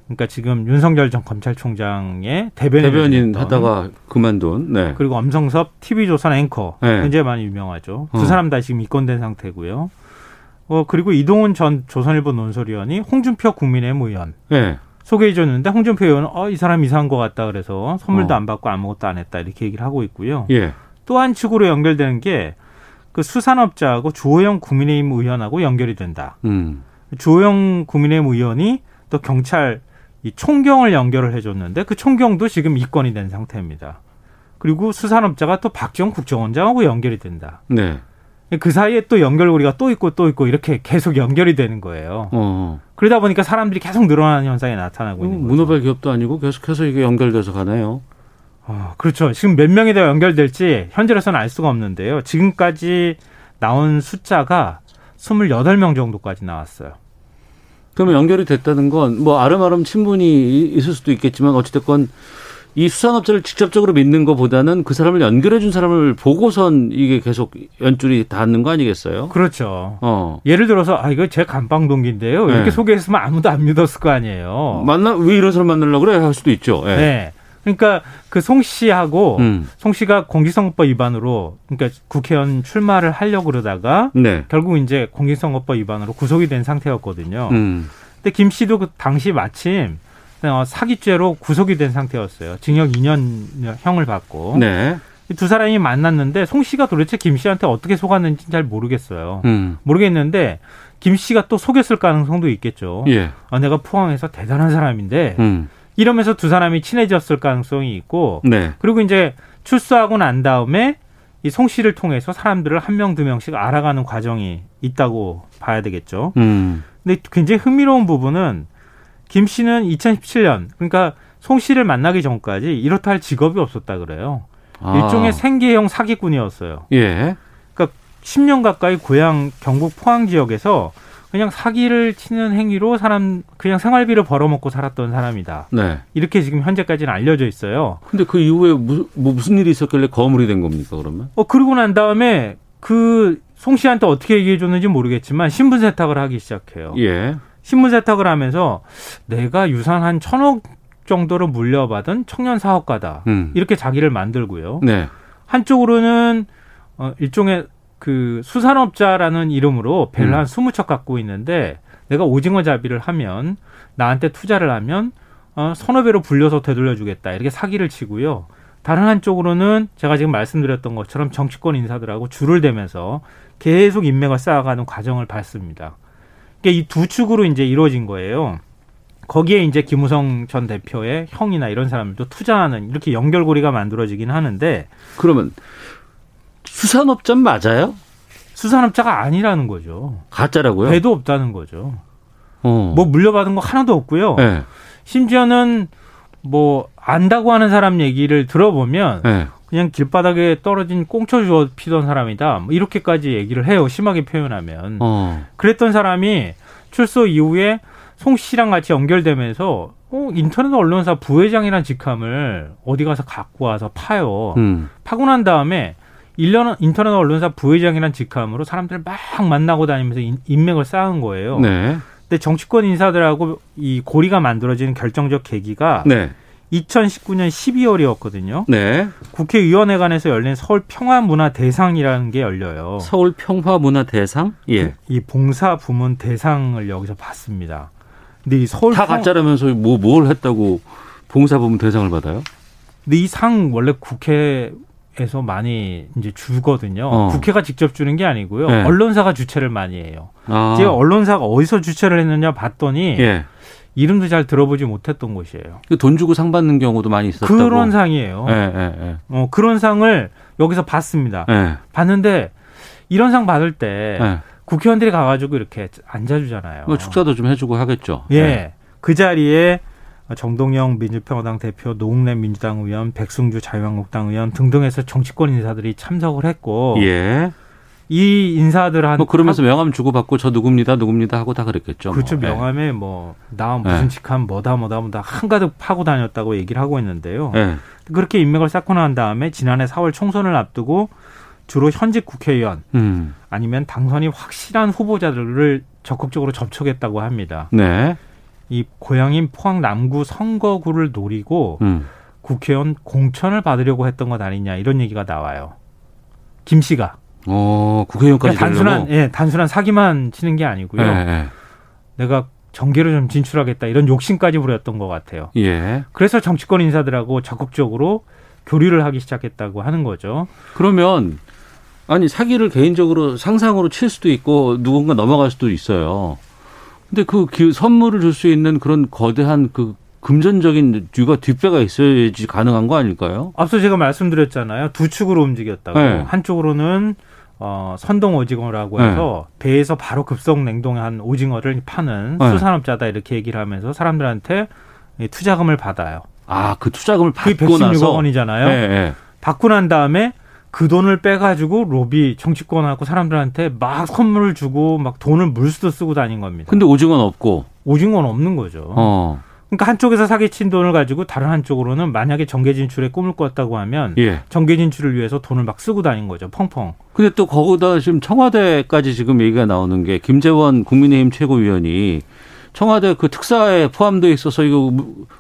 그러니까 지금 윤석열 전 검찰총장의 대변인 대변인 하다가 그만둔. 네. 그리고 엄성섭 TV조선 앵커 네. 굉장히 많이 유명하죠. 두 어. 사람 다 지금 입건된 상태고요. 어 그리고 이동훈 전 조선일보 논설위원이 홍준표 국민의힘 의원 예. 소개해줬는데 홍준표 의원은 어 이 사람 이상한 것 같다 그래서 선물도 어. 안 받고 아무것도 안 했다 이렇게 얘기를 하고 있고요. 예. 또한 축으로 연결되는 게 그 수산업자하고 주호영 국민의힘 의원하고 연결이 된다. 음. 주호영 국민의힘 의원이 또 경찰 이 총경을 연결을 해줬는데 그 총경도 지금 입건이 된 상태입니다. 그리고 수산업자가 또 박지원 국정원장하고 연결이 된다. 네. 그 사이에 또 연결고리가 또 있고 또 있고 이렇게 계속 연결이 되는 거예요. 어. 그러다 보니까 사람들이 계속 늘어나는 현상이 나타나고 있는 거죠. 문어발 기업도 아니고 계속해서 이게 연결돼서 가네요. 아, 그렇죠. 지금 몇 명이 더 연결될지 현재로서는 알 수가 없는데요. 지금까지 나온 숫자가 28명 정도까지 나왔어요. 그러면 연결이 됐다는 건 뭐 아름아름 친분이 있을 수도 있겠지만 어찌됐건 이 수산업자를 직접적으로 믿는 것보다는 그 사람을 연결해 준 사람을 보고선 이게 계속 연줄이 닿는 거 아니겠어요? 그렇죠. 어. 예를 들어서 아 이거 제 감방 동기인데요. 이렇게 네. 소개했으면 아무도 안 믿었을 거 아니에요. 만나 왜 이런 사람 만나려고 그래 할 수도 있죠. 예. 네. 그러니까 그 송 씨하고 음. 송 씨가 공직선거법 위반으로 그러니까 국회의원 출마를 하려고 그러다가 네. 결국 이제 공직선거법 위반으로 구속이 된 상태였거든요. 음. 근데 김 씨도 그 당시 마침 어, 사기죄로 구속이 된 상태였어요. 징역 2년형을 받고 네. 이두 사람이 만났는데 송 씨가 도대체 김 씨한테 어떻게 속았는지 잘 모르겠어요. 음. 모르겠는데 김 씨가 또 속였을 가능성도 있겠죠. 예. 아, 내가 포항에서 대단한 사람인데 음. 이러면서 두 사람이 친해졌을 가능성이 있고 네. 그리고 이제 출소하고 난 다음에 이 송 씨를 통해서 사람들을 한 명 두 명씩 알아가는 과정이 있다고 봐야 되겠죠. 음. 근데 굉장히 흥미로운 부분은 김 씨는 2017년 그러니까 송 씨를 만나기 전까지 이렇다 할 직업이 없었다 그래요. 아. 일종의 생계형 사기꾼이었어요. 예. 그러니까 10년 가까이 고향 경북 포항 지역에서 그냥 사기를 치는 행위로 사람 그냥 생활비를 벌어먹고 살았던 사람이다. 네. 이렇게 지금 현재까지는 알려져 있어요. 근데 그 이후에 무슨 뭐 무슨 일이 있었길래 거물이 된 겁니까 그러면? 어 그러고 난 다음에 그 송 씨한테 어떻게 얘기해 줬는지 모르겠지만 신분 세탁을 하기 시작해요. 예. 신분 세탁을 하면서 내가 유산 한 천억 정도를 물려받은 청년 사업가다. 음. 이렇게 자기를 만들고요. 네. 한쪽으로는 어, 일종의 그 수산업자라는 이름으로 배를 음. 한 20척 갖고 있는데 내가 오징어 잡이를 하면 나한테 투자를 하면 어, 서너 배로 불려서 되돌려주겠다. 이렇게 사기를 치고요. 다른 한쪽으로는 제가 지금 말씀드렸던 것처럼 정치권 인사들하고 줄을 대면서 계속 인맥을 쌓아가는 과정을 밟습니다. 이 두 축으로 이제 이루어진 거예요. 거기에 이제 김우성 전 대표의 형이나 이런 사람들도 투자하는 이렇게 연결고리가 만들어지긴 하는데 그러면 수산업자 맞아요? 수산업자가 아니라는 거죠. 가짜라고요? 배도 없다는 거죠. 어. 뭐 물려받은 거 하나도 없고요. 네. 심지어는 뭐 안다고 하는 사람 얘기를 들어보면 네. 그냥 길바닥에 떨어진 꽁초 주워 피던 사람이다. 뭐 이렇게까지 얘기를 해요. 심하게 표현하면. 어. 그랬던 사람이 출소 이후에 송 씨랑 같이 연결되면서 어, 인터넷 언론사 부회장이란 직함을 어디 가서 갖고 와서 파요. 음. 파고 난 다음에 1년 인터넷 언론사 부회장이란 직함으로 사람들 막 만나고 다니면서 인, 인맥을 쌓은 거예요. 네. 근데 정치권 인사들하고 이 고리가 만들어지는 결정적 계기가 네. 2019년 12월이었거든요. 네. 국회의원회관에서 열린 서울 평화문화 대상이라는 게 열려요. 서울 평화문화 대상? 예. 이 봉사 부문 대상을 여기서 받습니다. 근데 이 서울 다 평- 가짜라면서 뭐 뭘 했다고 봉사 부문 대상을 받아요? 근데 이 상 원래 국회 에서 많이 이제 주거든요. 어. 국회가 직접 주는 게 아니고요. 네. 언론사가 주최를 많이 해요. 아. 제가 언론사가 어디서 주최를 했느냐 봤더니 예. 이름도 잘 들어보지 못했던 곳이에요. 그돈 주고 상 받는 경우도 많이 있었다고. 그런 상이에요. 예, 예, 예. 어, 그런 상을 여기서 받습니다. 예. 봤는데 이런 상 받을 때 예. 국회의원들이 가가지고 이렇게 앉아주잖아요. 뭐 축사도 좀 해주고 하겠죠. 예. 그 자리에 정동영 민주평화당 대표, 노웅래 민주당 의원, 백승주 자유한국당 의원 등등해서 정치권 인사들이 참석을 했고 예. 이 인사들한 뭐 그러면서 명함 주고 받고 저 누굽니다, 누굽니다 하고 다 그랬겠죠. 뭐. 그렇죠 예. 명함에 뭐 나 무슨 네. 직함 뭐다 뭐다 뭐다 한가득 파고 다녔다고 얘기를 하고 있는데요. 예. 그렇게 인맥을 쌓고 난 다음에 지난해 4월 총선을 앞두고 주로 현직 국회의원 음. 아니면 당선이 확실한 후보자들을 적극적으로 접촉했다고 합니다. 네. 이 고향인 포항 남구 선거구를 노리고 음. 국회의원 공천을 받으려고 했던 것 아니냐 이런 얘기가 나와요. 김 씨가 어, 국회의원까지 그러니까 단순한? 예 단순한 사기만 치는 게 아니고요. 예, 예. 내가 정계를 좀 진출하겠다 이런 욕심까지 부렸던 것 같아요. 예. 그래서 정치권 인사들하고 적극적으로 교류를 하기 시작했다고 하는 거죠. 그러면 아니 사기를 개인적으로 상상으로 칠 수도 있고 누군가 넘어갈 수도 있어요. 근데 그 기- 선물을 줄 수 있는 그런 거대한 그 금전적인 뒤가 뒷배가 있어야지 가능한 거 아닐까요? 앞서 제가 말씀드렸잖아요. 두 축으로 움직였다고. 네. 한쪽으로는 어, 선동 오징어라고 네. 해서 배에서 바로 급속 냉동한 오징어를 파는 네. 수산업자다 이렇게 얘기를 하면서 사람들한테 이 투자금을 받아요. 아, 그 투자금을 받고 116억 나서 원이잖아요. 예, 예. 받고 난 다음에 그 돈을 빼가지고 로비 정치권하고 사람들한테 막 선물을 주고 막 돈을 물수도 쓰고 다닌 겁니다. 근데 오징어는 없고. 오징어는 없는 거죠. 어. 그러니까 한쪽에서 사기친 돈을 가지고 다른 한쪽으로는 만약에 정계 진출에 꿈을 꿨다고 하면 예. 정계 진출을 위해서 돈을 막 쓰고 다닌 거죠. 펑펑. 근데 또 거기다 지금 청와대까지 지금 얘기가 나오는 게 김재원 국민의힘 최고위원이 청와대 그 특사에 포함되어 있어서 이거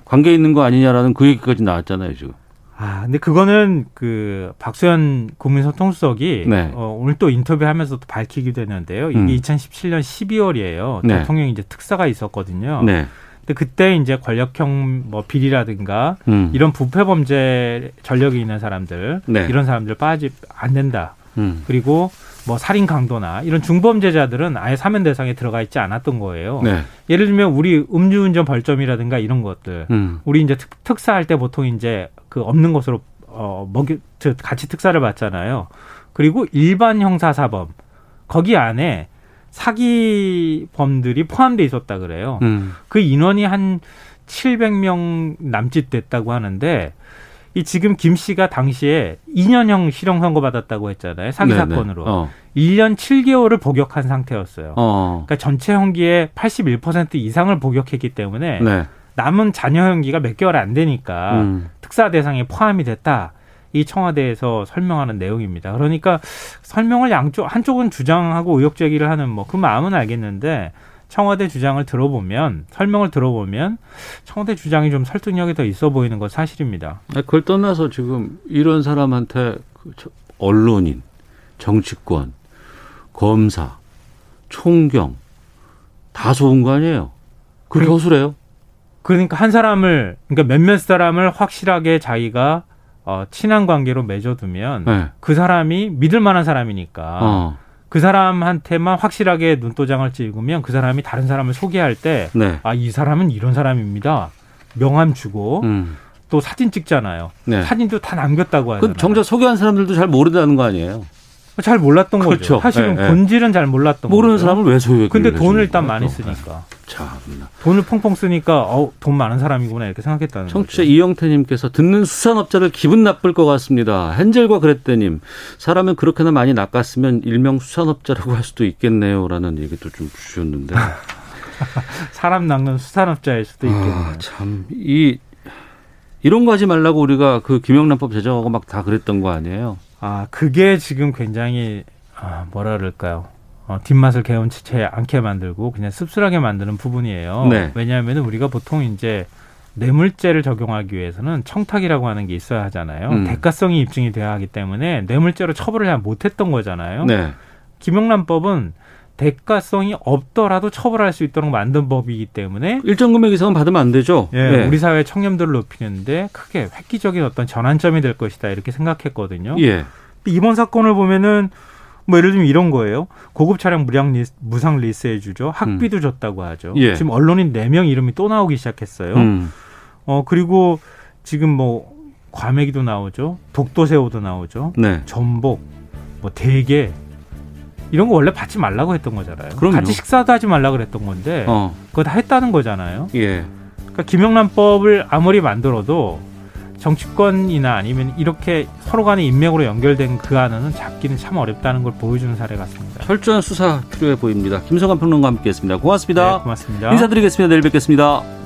관계 있는 거 아니냐라는 그 얘기까지 나왔잖아요, 지금. 아, 근데 그거는 그 박수현 국민소통수석이 네. 어, 오늘 또 인터뷰하면서 또 밝히기도 했는데요. 이게 음. 2017년 12월이에요. 네. 대통령이 이제 특사가 있었거든요. 네. 근데 그때 이제 권력형 뭐 비리라든가 음. 이런 부패 범죄 전력이 있는 사람들 네. 이런 사람들 빠지 안 된다. 음. 그리고 뭐 살인 강도나 이런 중범죄자들은 아예 사면 대상에 들어가 있지 않았던 거예요. 네. 예를 들면 우리 음주운전 벌점이라든가 이런 것들 음. 우리 이제 특, 특사할 때 보통 이제 그 없는 것으로 어 먹이 저 같이 특사를 받잖아요. 그리고 일반 형사 사범 거기 안에 사기범들이 포함돼 있었다 그래요. 음. 그 인원이 한 700명 남짓 됐다고 하는데 이 지금 김 씨가 당시에 2년형 실형 선고 받았다고 했잖아요. 사기 네, 네. 사건으로. 어. 1년 7개월을 복역한 상태였어요. 어. 그러니까 전체 형기의 81% 이상을 복역했기 때문에 네. 남은 자녀 형기가 몇 개월 안 되니까 음. 특사 대상에 포함이 됐다. 이 청와대에서 설명하는 내용입니다. 그러니까 설명을 양쪽 한쪽은 주장하고 의혹 제기를 하는 뭐 그 마음은 알겠는데 청와대 주장을 들어보면 설명을 들어보면 청와대 주장이 좀 설득력이 더 있어 보이는 건 사실입니다. 그걸 떠나서 지금 이런 사람한테 그 저- 언론인, 정치권, 검사, 총경 다 좋은 거 아니에요? 그래. 허술해요? 그러니까 한 사람을 그러니까 몇몇 사람을 확실하게 자기가 어, 친한 관계로 맺어두면 네. 그 사람이 믿을 만한 사람이니까 어. 그 사람한테만 확실하게 눈도장을 찍으면 그 사람이 다른 사람을 소개할 때 네. 아, 이 사람은 이런 사람입니다. 명함 주고 음. 또 사진 찍잖아요. 네. 사진도 다 남겼다고 하잖아요. 그럼 정작 소개한 사람들도 잘 모른다는 거 아니에요? 잘 몰랐던 그렇죠. 거죠. 사실은 예, 예. 본질은 잘 몰랐던 모르는 거죠. 사람을 왜 소유했길래 근데 돈을 일단 많이 또. 쓰니까 참나. 돈을 펑펑 쓰니까 어, 돈 많은 사람이구나 이렇게 생각했다는 청취자 거죠. 이영태님께서 듣는 수산업자들 기분 나쁠 것 같습니다. 헨젤과 그랬더님 사람은 그렇게나 많이 낚았으면 일명 수산업자라고 할 수도 있겠네요라는 얘기도 좀 주셨는데 사람 낚는 수산업자일 수도 있겠네요. 아, 참 이 이런 거 하지 말라고 우리가 그 김영란법 제정하고 막 다 그랬던 거 아니에요? 아 그게 지금 굉장히 아, 뭐라 그럴까요? 어, 뒷맛을 개운치 않게 만들고 그냥 씁쓸하게 만드는 부분이에요. 네. 왜냐하면 우리가 보통 이제 뇌물죄를 적용하기 위해서는 청탁이라고 하는 게 있어야 하잖아요. 음. 대가성이 입증이 돼야 하기 때문에 뇌물죄로 처벌을 잘 못했던 거잖아요. 네. 김영란법은 대가성이 없더라도 처벌할 수 있도록 만든 법이기 때문에 일정 금액 이상은 받으면 안 되죠. 예, 네. 우리 사회의 청렴도를 높이는데 크게 획기적인 어떤 전환점이 될 것이다 이렇게 생각했거든요. 예. 이번 사건을 보면은 뭐 예를 들면 이런 거예요. 고급 차량 무량 리, 무상 리스해 주죠. 학비도 줬다고 하죠. 예. 지금 언론인 네 명 이름이 또 나오기 시작했어요. 음. 어 그리고 지금 뭐 과메기도 나오죠. 독도새우도 나오죠. 네. 전복, 뭐 대게 이런 거 원래 받지 말라고 했던 거잖아요. 그럼요. 같이 식사도 하지 말라 그랬던 건데 어. 그거 다 했다는 거잖아요. 예. 그러니까 김영란법을 아무리 만들어도 정치권이나 아니면 이렇게 서로 간의 인맥으로 연결된 그 안은 잡기는 참 어렵다는 걸 보여주는 사례 같습니다. 철저한 수사 필요해 보입니다. 김성환 평론가 함께했습니다. 고맙습니다. 네, 고맙습니다. 인사드리겠습니다. 내일 뵙겠습니다.